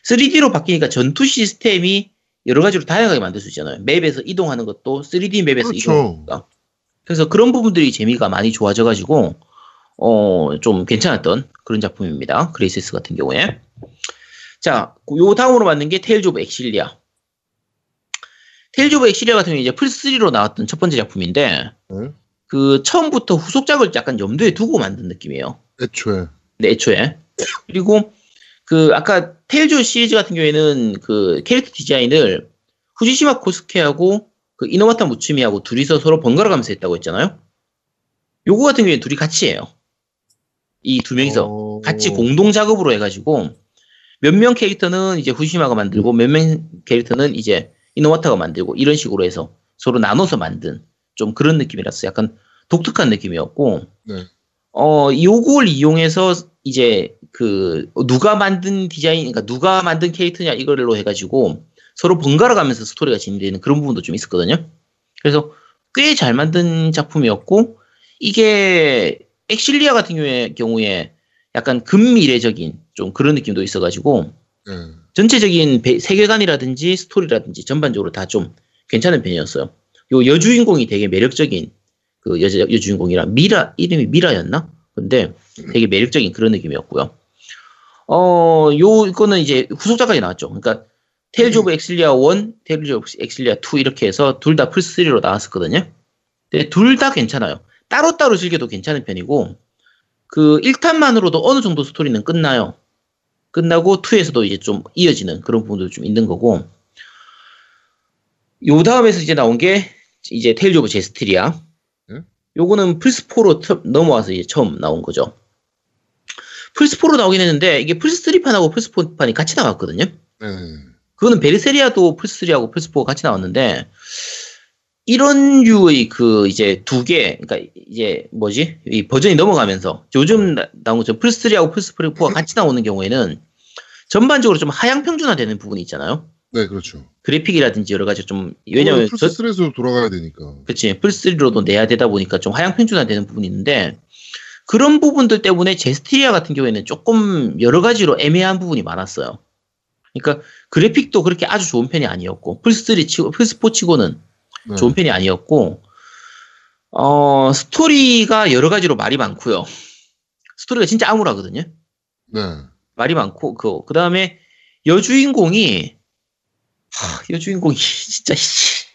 3D로 바뀌니까 전투 시스템이 여러 가지로 다양하게 만들 수 있잖아요. 맵에서 이동하는 것도 3D 맵에서 그렇죠. 이동하니까. 그래서 그런 부분들이 재미가 많이 좋아져가지고 어 좀 괜찮았던 그런 작품입니다. 그레이세스 같은 경우에. 자, 요 다음으로 맞는 게 테일즈 오브 엑실리아. 테일즈 오브 엑실리아 같은 경우에 이제 플스3로 나왔던 첫 번째 작품인데, 네. 그 처음부터 후속작을 약간 염두에 두고 만든 느낌이에요. 애초에. 네, 애초에. 그리고 그 아까 테일즈 시리즈 같은 경우에는 그 캐릭터 디자인을 후지시마 코스케하고 그 이노마타 무츠미하고 둘이서 서로 번갈아 가면서 했다고 했잖아요. 요거 같은 경우에 둘이 같이 해요. 이 두 명이서 어... 같이 공동 작업으로 해가지고 몇 명 캐릭터는 이제 후시마가 만들고 몇 명 캐릭터는 이제 이노와타가 만들고 이런 식으로 해서 서로 나눠서 만든 좀 그런 느낌이라서 약간 독특한 느낌이었고 네. 어 요걸 이용해서 이제 그 누가 만든 디자인 그러니까 누가 만든 캐릭터냐 이걸로 해가지고 서로 번갈아 가면서 스토리가 진행되는 그런 부분도 좀 있었거든요. 그래서 꽤 잘 만든 작품이었고 이게 엑실리아 같은 경우에, 경우에 약간 근미래적인 좀 그런 느낌도 있어가지고 네. 전체적인 배- 세계관이라든지 스토리라든지 전반적으로 다 좀 괜찮은 편이었어요. 요 여주인공이 되게 매력적인 그 여자 여주인공이라 미라 이름이 미라였나? 근데 되게 매력적인 그런 느낌이었고요. 어, 요거는 이제 후속작까지 나왔죠. 그러니까 테일즈 오브 엑실리아 1, 테일즈 오브 엑실리아 2 이렇게 해서 둘 다 플스 3로 나왔었거든요. 근데 둘 다 괜찮아요. 따로따로 즐겨도 괜찮은 편이고 그 1탄만으로도 어느 정도 스토리는 끝나요. 끝나고 2에서도 이제 좀 이어지는 그런 부분도 좀 있는 거고 요 다음에서 이제 나온 게 이제 테일즈 오브 제스티리아 예? 요거는 플스4로 넘어와서 이제 처음 나온 거죠. 플스4로 나오긴 했는데 이게 플스3판하고 플스4판이 같이 나왔거든요. 네. 그거는 베르세리아도 플스3하고 플스4가 같이 나왔는데 이런 류의 그 이제 두 개, 그러니까 이제 뭐지? 이 버전이 넘어가면서 요즘 나- 나온 것처럼 플스3하고 플스4가 같이 나오는 경우에는 전반적으로 좀 하향 평준화되는 부분이 있잖아요. 네, 그렇죠. 그래픽이라든지 여러 가지 좀 왜냐면 저, 플스 3에서 돌아가야 되니까. 그치 플스3로도 내야 되다 보니까 좀 하향 평준화되는 부분이 있는데 그런 부분들 때문에 제스티리아 같은 경우에는 조금 여러 가지로 애매한 부분이 많았어요. 그러니까 그래픽도 그렇게 아주 좋은 편이 아니었고 플스3 치고 플스4 치고는 네. 좋은 편이 아니었고 어 스토리가 여러 가지로 말이 많고요. 스토리가 진짜 암울하거든요. 네. 말이 많고 그 그다음에 여주인공이 하, 여주인공이 진짜 씨.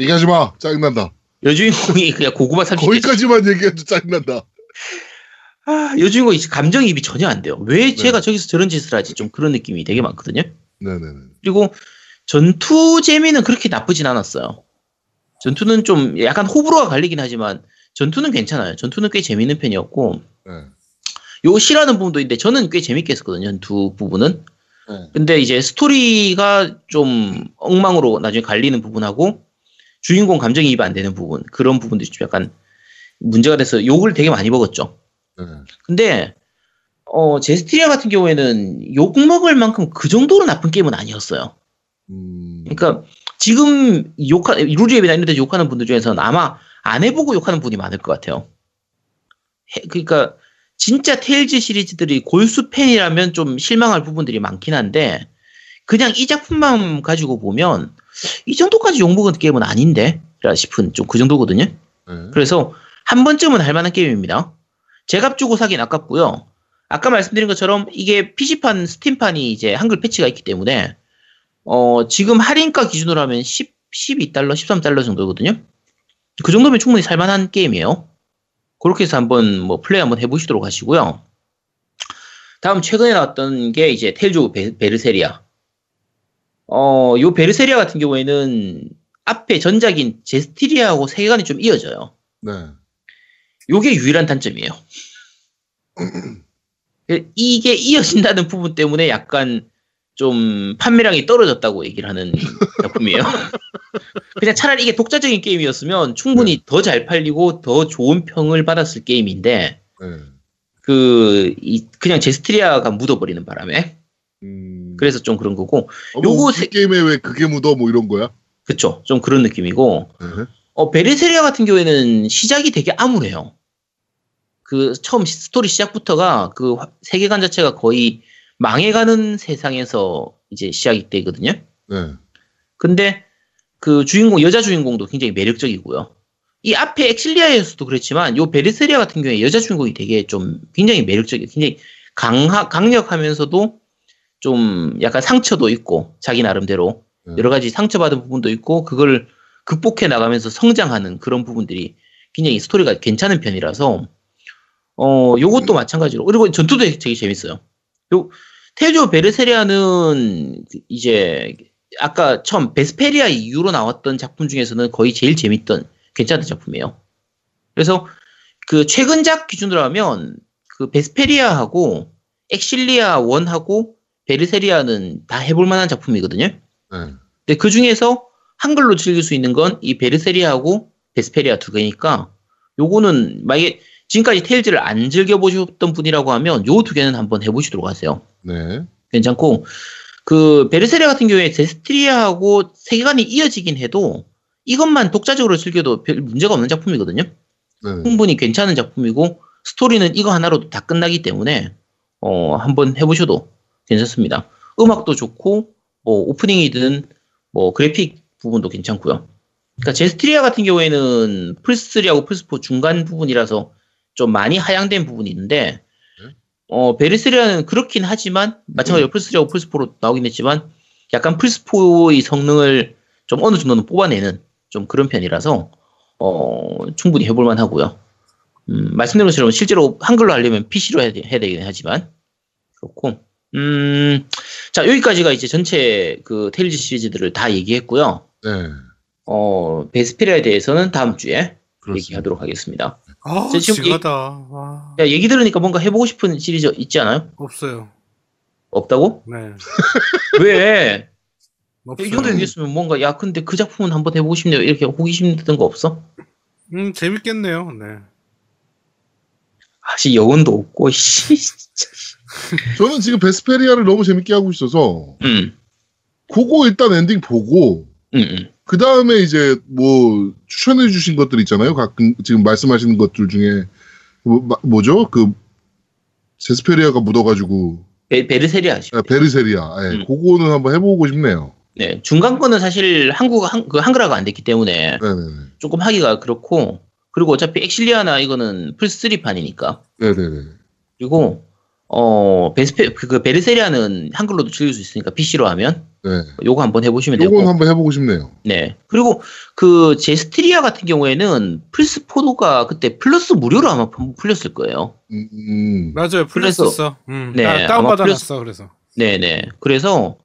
얘기하지 마. 짜증난다. 여주인공이 그냥 고구마 30개 거기까지만 얘기해도 짜증난다. 아, 여주인공이 감정이입이 전혀 안 돼요. 왜 제가 저기서 저런 짓을 하지? 좀 그런 느낌이 되게 많거든요. 네네 네. 그리고 전투 재미는 그렇게 나쁘진 않았어요. 전투는 좀 약간 호불호가 갈리긴 하지만 전투는 괜찮아요. 전투는 꽤 재밌는 편이었고 네. 요거 싫어하는 부분도 있는데 저는 꽤 재밌게 했었거든요. 전투 부분은. 네. 근데 이제 스토리가 좀 엉망으로 나중에 갈리는 부분하고 주인공 감정이입이 안 되는 부분 그런 부분들이 좀 약간 문제가 돼서 욕을 되게 많이 먹었죠. 네. 근데 어 제스티리아 같은 경우에는 욕 먹을 만큼 그 정도로 나쁜 게임은 아니었어요. 음. 그러니까 지금 욕하 루리앱이나 이런 데 욕하는 분들 중에서는 아마 안 해보고 욕하는 분이 많을 것 같아요. 해- 그러니까 진짜 테일즈 시리즈들이 골수 팬이라면 좀 실망할 부분들이 많긴 한데 그냥 이 작품만 가지고 보면 이 정도까지 욕먹은 게임은 아닌데 라 싶은 좀 그 정도거든요. 네. 그래서 한 번쯤은 할 만한 게임입니다. 제값 주고 사긴 아깝고요. 아까 말씀드린 것처럼 이게 PC판, 스팀판이 이제 한글 패치가 있기 때문에 어, 지금 할인가 기준으로 하면 10, 12달러, 13달러 정도거든요. 그 정도면 충분히 살만한 게임이에요. 그렇게 해서 한번 뭐 플레이 한번 해보시도록 하시고요. 다음 최근에 나왔던 게 이제 테일즈 오브 베- 베르세리아. 어, 요 베르세리아 같은 경우에는 앞에 전작인 제스티리아하고 세계관이 좀 이어져요. 네. 요게 유일한 단점이에요. 이게 이어진다는 부분 때문에 약간 좀 판매량이 떨어졌다고 얘기를 하는 작품이에요. 그냥 차라리 이게 독자적인 게임이었으면 충분히 더잘 팔리고 더 좋은 평을 받았을 게임인데 네. 그 이- 그냥 제스트리아가 묻어버리는 바람에 음. 그래서 좀 그런 거고 어머, 요거 우리 세- 게임에 왜 그게 묻어 뭐 이런 거야? 그쵸 좀 그런 느낌이고 네. 어, 베르세리아 같은 경우에는 시작이 되게 암울해요. 그 처음 시- 스토리 시작부터가 그 화- 세계관 자체가 거의 망해가는 세상에서 이제 시작이 되거든요. 네. 근데 그 주인공 여자 주인공도 굉장히 매력적이고요. 이 앞에 엑실리아에서도 그렇지만 요 베르세리아 같은 경우에 여자 주인공이 되게 좀 굉장히 매력적이에요. 굉장히 강하 강력하면서도 좀 약간 상처도 있고 자기 나름대로 네. 여러 가지 상처받은 부분도 있고 그걸 극복해 나가면서 성장하는 그런 부분들이 굉장히 스토리가 괜찮은 편이라서 어 요것도 마찬가지로 그리고 전투도 되게 재밌어요. 요 오브 베르세리아는 그 이제 아까 처음 베스페리아 이후로 나왔던 작품 중에서는 거의 제일 재밌던 괜찮은 작품이에요. 그래서 그 최근작 기준으로 하면 그 베스페리아하고 엑실리아 1하고 베르세리아는 다 해볼 만한 작품이거든요. 네. 근데 그 중에서 한글로 즐길 수 있는 건 이 베르세리아하고 베스페리아 두 개니까 요거는 만약에 지금까지 테일즈를 안 즐겨보셨던 분이라고 하면 요 두 개는 한번 해보시도록 하세요. 네. 괜찮고 그 베르세리아 같은 경우에 제스티리아하고 세계관이 이어지긴 해도 이것만 독자적으로 즐겨도 별 문제가 없는 작품이거든요. 네. 충분히 괜찮은 작품이고 스토리는 이거 하나로 다 끝나기 때문에 어 한번 해보셔도 괜찮습니다. 음악도 좋고 뭐 오프닝이든 뭐 그래픽 부분도 괜찮고요. 그러니까 제스티리아 같은 경우에는 플스3하고 플스4 중간 부분이라서 좀 많이 하향된 부분이 있는데 어 베르세리아는 그렇긴 하지만 마찬가지로 플스3하고 플스4로 나오긴 했지만 약간 플스4의 성능을 좀 어느 정도는 뽑아내는 좀 그런 편이라서 어 충분히 해볼만 하고요. 음, 말씀드린 것처럼 실제로 한글로 하려면 PC로 해야, 되- 해야 되긴 하지만 그렇고 음, 자 여기까지가 이제 전체 그 테일즈 시리즈들을 다 얘기했고요. 네. 어 베스페리아에 대해서는 다음 주에 그렇습니다. 얘기하도록 하겠습니다. 아, 저 지금 지가다. 와, 야, 얘기 들으니까 뭔가 해보고 싶은 시리즈 있지 않아요? 없어요. 없다고? 네. 왜? 이 없어요. 정도 얘기했으면 뭔가 야 근데 그 작품은 한번 해보고 싶네요 이렇게 호기심 드는 거 없어? 음, 재밌겠네요. 네. 아씨 여운도 없고 씨. 진짜. 저는 지금 베스페리아를 너무 재밌게 하고 있어서 음, 그거 일단 엔딩 보고. 그 다음에 이제 뭐 추천해 주신 것들 있잖아요. 가끔 지금 말씀하시는 것들 중에 뭐, 죠그 제스페리아가 묻어가지고 베, 베르세리아. 아, 베르세리아. 예, 음. 그거는 한번 해보고 싶네요. 네 중간 거는 사실 한국 한, 그 한글화가 안 됐기 때문에 네네네. 조금 하기가 그렇고 그리고 어차피 엑실리아나 이거는 플스 3판이니까 네네네. 그리고 어 베스페 그, 그 베르세리아는 한글로도 즐길 수 있으니까 PC로 하면 네. 요거 한번 해보시면 되고 요건 한번 해보고 싶네요. 네. 그리고 그 제스티리아 같은 경우에는 플스 4가 그때 플러스 무료로 아마 풀렸을 거예요. 음, 음. 맞아요. 플러스에. 음, 네, 다운받아놨어. 그래서. 네네. 그래서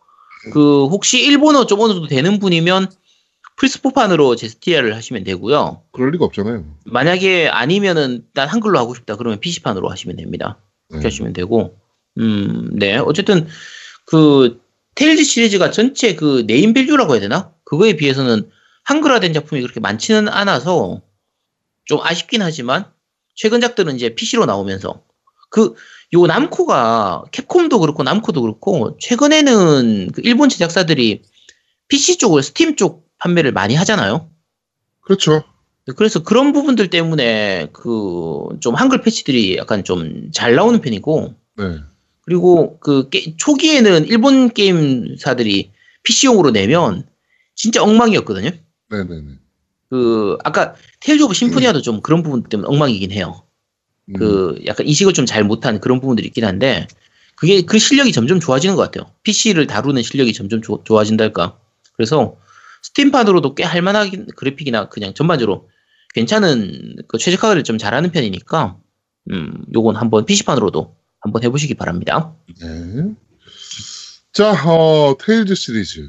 그 혹시 일본어 좀 어느 정도 되는 분이면 플스 4판으로 제스티리아를 하시면 되고요. 그럴 리가 없잖아요. 만약에 아니면은 난 한글로 하고 싶다 그러면 PC판으로 하시면 됩니다. 네. 그렇게 하시면 되고 음, 네. 어쨌든 그 테일즈 시리즈가 전체 그 네임 밸류라고 해야 되나? 그거에 비해서는 한글화된 작품이 그렇게 많지는 않아서 좀 아쉽긴 하지만 최근작들은 이제 PC로 나오면서 그 요 남코가 캡콤도 그렇고 남코도 그렇고 최근에는 그 일본 제작사들이 PC 쪽을 스팀 쪽 판매를 많이 하잖아요. 그렇죠. 그래서 그런 부분들 때문에 그 좀 한글 패치들이 약간 좀 잘 나오는 편이고 네. 그리고 그 게- 초기에는 일본 게임사들이 PC용으로 내면 진짜 엉망이었거든요. 네네네. 그 아까 테일즈 오브 심포니아도 좀 그런 부분 때문에 엉망이긴 해요. 음, 그 약간 이식을 좀 잘 못한 그런 부분들이 있긴 한데 그게 그 실력이 점점 좋아지는 것 같아요. PC를 다루는 실력이 점점 조- 좋아진달까. 그래서 스팀판으로도 꽤 할만하긴 그래픽이나 그냥 전반적으로 괜찮은 그 최적화를 좀 잘하는 편이니까 음 요건 한번 PC판으로도 한번 해보시기 바랍니다. 네. 자, 어, 테일즈 시리즈에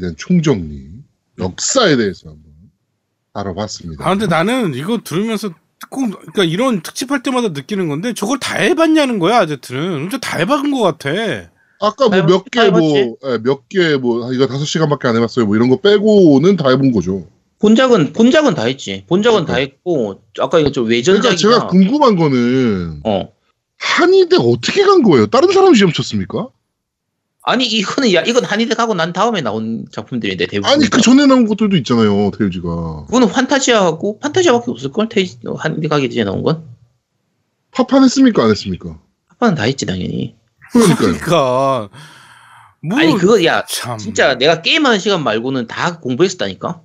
대한 총정리, 역사에 대해서 한번 알아봤습니다. 아, 근데 나는 이거 들으면서 꼭, 그러니까 이런 특집할 때마다 느끼는 건데 저걸 다 해봤냐는 거야, 아제트는. 진짜 다 해봤은 것 같아. 아까 뭐다몇 개. 뭐, 예, 몇개 뭐, 이거 다섯 시간밖에 안 해봤어요. 뭐 이런 거 빼고는 다 해본 거죠. 본작은 본작은 다 했지. 본작은 다 했고 아까 이거 좀 그러니까 외전작이나 제가 궁금한 거는 어 한의대 어떻게 간 거예요? 다른 사람 시험 쳤습니까? 아니 이거는 야 이건 한이대 가고 난 다음에 나온 작품들인데 대부분 아니 그 전에 나온 것들도 있잖아요. 테일즈가 그거는 환타지아하고 판타지아밖에 없을걸? 테이 한이대 가기 전에 나온 건? 파판 했습니까? 안 했습니까? 아빠는 다 했지 당연히. 그러니까요. 그러니까. 뭐, 아니 그거 야 참. 진짜 내가 게임하는 시간 말고는 다 공부했었다니까.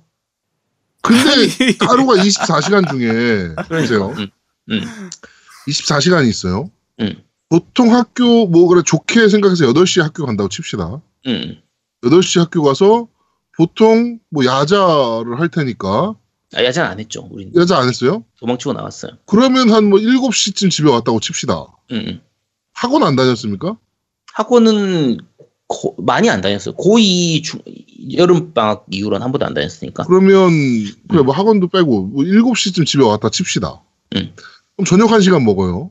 근데 하루가 24시간 중에 보세요. 응, 응. 24시간이 있어요. 응. 보통 학교 뭐 그래 좋게 생각해서 8시에 학교 간다고 칩시다. 응. 8시 학교 가서 보통 뭐 야자를 할 테니까 아, 야자는 안 했죠. 우린 야자 안 했어요? 도망치고 나왔어요. 그러면 한 뭐 7시쯤 집에 왔다고 칩시다. 응, 응. 학원 안 다녔습니까? 학원은 고- 많이 안 다녔어요. 고2 중, 여름 방학 이후로는 한 번도 안 다녔으니까. 그러면 그래 뭐 학원도 빼고 뭐 7시쯤 집에 왔다 칩시다. 응. 그럼 저녁 1시간 먹어요.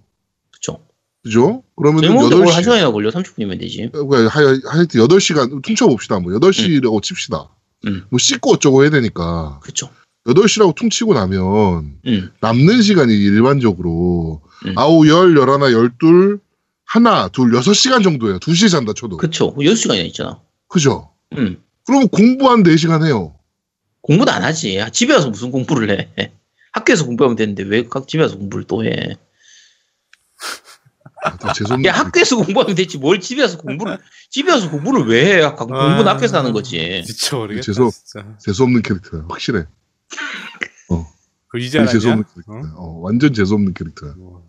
그죠? 그러면 저희 먹는데 뭘한 8시 시간이나 걸려? 30분이면 되지. 하- 하여튼 8시간 퉁쳐봅시다. 뭐 8시라고 칩시다. 응. 뭐 씻고 어쩌고 해야 되니까 그쵸. 8시라고 퉁치고 나면 응. 남는 시간이 일반적으로 응. 아홉, 열, 열하나, 열둘, 하나, 둘, 여섯 시간 정도예요. 두 시에 잔다 쳐도. 그쵸. 6시간이나 있잖아. 그죠? 음. 그러면 공부 한 4시간 해요. 공부도 안 하지. 집에 와서 무슨 공부를 해. 학교에서 공부하면 되는데 왜각 집에 와서 공부를 또 해? 아. 야 학교에서 공부하면 되지 뭘 집에 와서 공부를 집에 와서 공부를 왜 해? 학- 공부는 아, 학교에서 하는 거지. 미쳐버리겠다. 죄송- 진짜. 재수 없는 캐릭터야. 확실해. 그 이제 되게 재수 없는 알았냐? 캐릭터야. 어, 완전 재수 없는 캐릭터야. 어?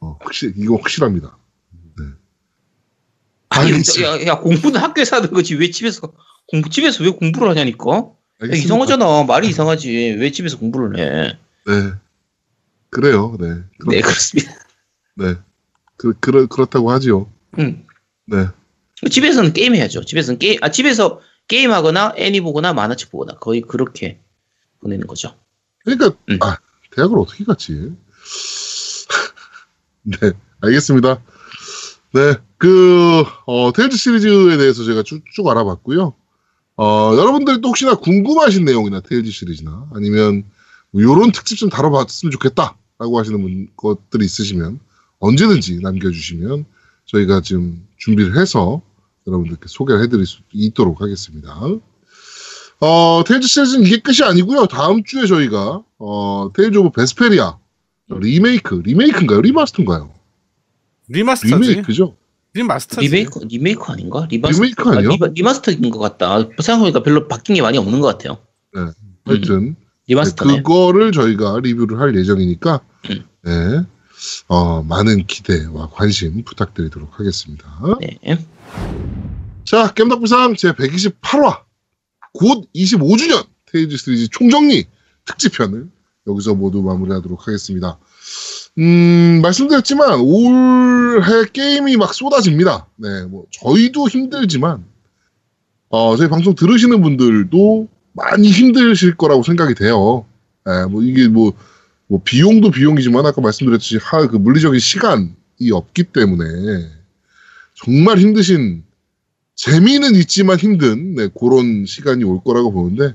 어, 확실, 이거 확실합니다. 아니 알겠지. 야, 야 공부는 학교에서 하는 거지 왜 집에서 공부 집에서 왜 공부를 하냐니까? 야. 이상하잖아. 말이 이상하지. 왜 집에서 공부를 해? 네. 그래요. 네. 그렇, 네 그렇습니다. 네. 그, 그렇, 그렇다고 하지요. 음. 네. 집에서는 게임 해야죠. 집에서는 게임 아 집에서 게임하거나 애니 보거나 만화책 보거나 거의 그렇게 보내는 거죠. 그러니까, 음. 아, 대학을 어떻게 갔지? 네. 알겠습니다. 네. 그, 어, 테일즈 시리즈에 대해서 제가 쭉, 쭉 알아봤고요. 어, 여러분들이 또 혹시나 궁금하신 내용이나 테일즈 시리즈나 아니면 뭐 요런 특집 좀 다뤄봤으면 좋겠다. 라고 하시는 분, 것들이 있으시면 언제든지 남겨주시면 저희가 지금 준비를 해서 여러분들께 소개를 해드릴 수 있도록 하겠습니다. 어, 테일즈 시리즈는 이게 끝이 아니고요. 다음 주에 저희가 어, 테일즈 오브 베스페리아 리메이크, 리메이크인가요? 리마스터인가요? 리마스터지. 리메이크죠? remaster지. 리메이크 리메이크 아닌가? remaster 리메이크 아니요? 리마, remaster인 것 같다. 생각해보니까 별로 바뀐 게 많이 없는 것 같아요. 음, 하여튼 remaster 네. 그거를 저희가 리뷰를 할 예정이니까 음. 네, 어, 많은 기대와 관심 부탁드리도록 하겠습니다. 네. 자, 겜덕비상 제 128화 곧 25주년 테일즈 시리즈 총정리 특집편을 여기서 모두 마무리하도록 하겠습니다. 음, 말씀드렸지만 올해 게임이 막 쏟아집니다. 네, 뭐 저희도 힘들지만 어, 저희 방송 들으시는 분들도 많이 힘드실 거라고 생각이 돼요. 예, 뭐 이게 뭐, 뭐 비용도 비용이지만 아까 말씀드렸듯이 하, 그 물리적인 시간이 없기 때문에 정말 힘드신 재미는 있지만 힘든 네, 그런 시간이 올 거라고 보는데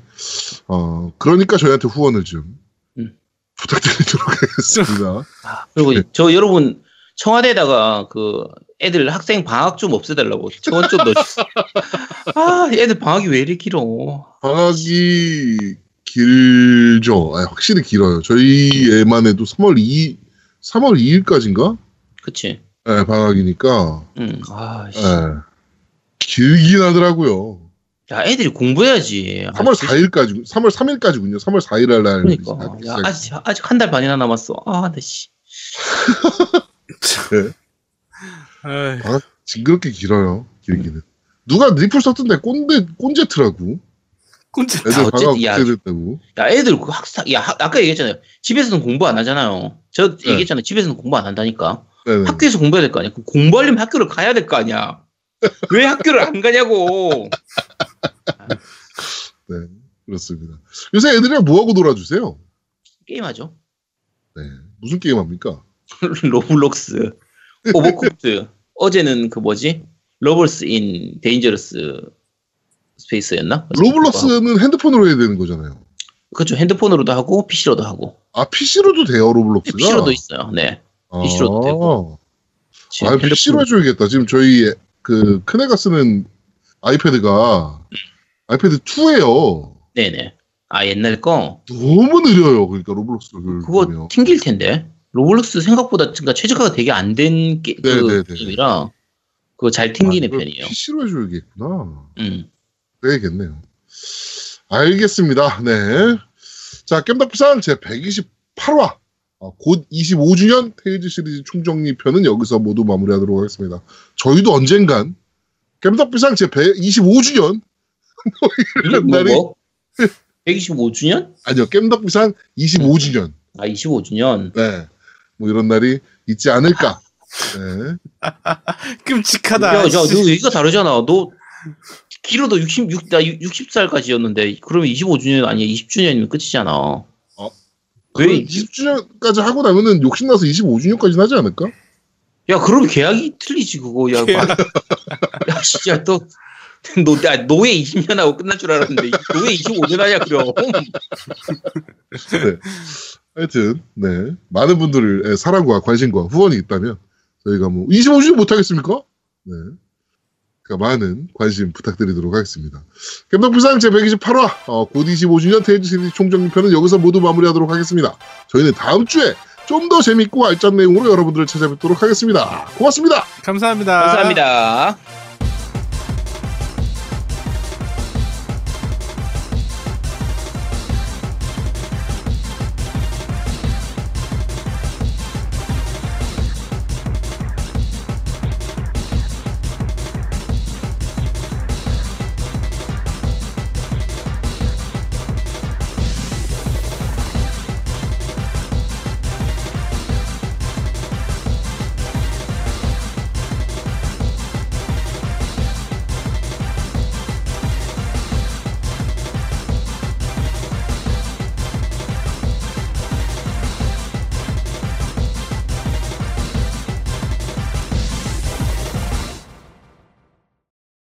어 그러니까 저희한테 후원을 좀 음. 부탁드리도록 하겠습니다. 아, 그리고 저 여러분 청와대에다가 그 애들 학생 방학 좀 없애달라고 청원 좀 넣어주세요. 아 애들 방학이 왜 이렇게 길어? 방학이 길죠. 아, 확실히 길어요. 저희 애만 해도 3월 2 3월 2일까지인가? 그치? 네, 방학이니까 응. 아, 씨. 네, 길긴 하더라고요. 야 애들이 공부해야지. 아, 3월 씨. 4일까지, 3월 3일까지군요. 3월 4일 날 그러니까. 야, 아직 아직 한 달 반이나 남았어. 아, 나 씨. 에이, 징그럽게 길어요. 길기는. 누가 리플 썼던데 꼰대 꼰제트라고. 꼰대. 애들 어쨌든, 야, 애들 그 학사, 야, 학- 아까 얘기했잖아요. 집에서는 공부 안 하잖아요. 저 네. 얘기했잖아요. 집에서는 공부 안 한다니까. 네네. 학교에서 공부해야 될 거 아니야. 공부하려면 학교를 가야 될 거 아니야. 왜 학교를 안 가냐고. 네, 그렇습니다. 요새 애들이랑 뭐하고 놀아주세요? 게임하죠. 네. 무슨 게임 합니까? 로블록스, Overcooked. 어제는 그 뭐지? Lovers in Dangerous Space였나? 로블록스는 핸드폰으로 해야 되는 거잖아요. 그렇죠. 핸드폰으로도 하고 PC로도 하고. 아, PC로도 돼요, 로블록스가? PC로도 있어요. 네. PC로도 되고. 아, PC로 해줘야겠다. 지금 저희 그 큰애가 쓰는 아이패드가 아이패드 2예요. 네네. 아 옛날 거 너무 느려요. 그러니까 로블록스를 그거 보면. 튕길 텐데. 로블록스 생각보다 그러니까 최적화가 되게 안 된 게, 그 네네네. 게임이라 그거 잘 튕기는 편이에요. PC로 해줘야겠구나. 음. 그래야겠네요. 알겠습니다. 네. 자, 겜덕비상 제 128화. 어, 곧 25주년 테이즈 시리즈 총정리 편은 여기서 모두 마무리하도록 하겠습니다. 저희도 언젠간 겜덕비상 제 25주년 이런 뭐, 날이 뭐? 125주년? 아니요 겜덕비상 25주년 아 25주년. 네. 뭐 이런 날이 있지 않을까. 네. 끔찍하다. 야, 야, 너 씨. 얘기가 다르잖아. 너 길어도 66, 나 60살까지였는데 그러면 25주년 아니야 20주년이면 끝이잖아. 왜? 왜 20주년까지 하고 나면은 욕심나서 25주년까지 하지 않을까? 야, 그럼 계약이 틀리지 그거. 야, 계약. 마- 야, 진짜 또 노, 야, 노예 20년 하고 끝날 줄 알았는데 노예 25년 하냐 그럼. 하여튼 네 많은 분들의 사랑과 관심과 후원이 있다면 저희가 뭐 25주년 못 하겠습니까? 네 많은 관심 부탁드리도록 하겠습니다. 겜덕불상 제128화 어, 곧 25주년 테이즈 시리즈 총정리편은 여기서 모두 마무리하도록 하겠습니다. 저희는 다음 주에 좀 더 재밌고 알찬 내용으로 여러분들을 찾아뵙도록 하겠습니다. 고맙습니다. 감사합니다. 감사합니다.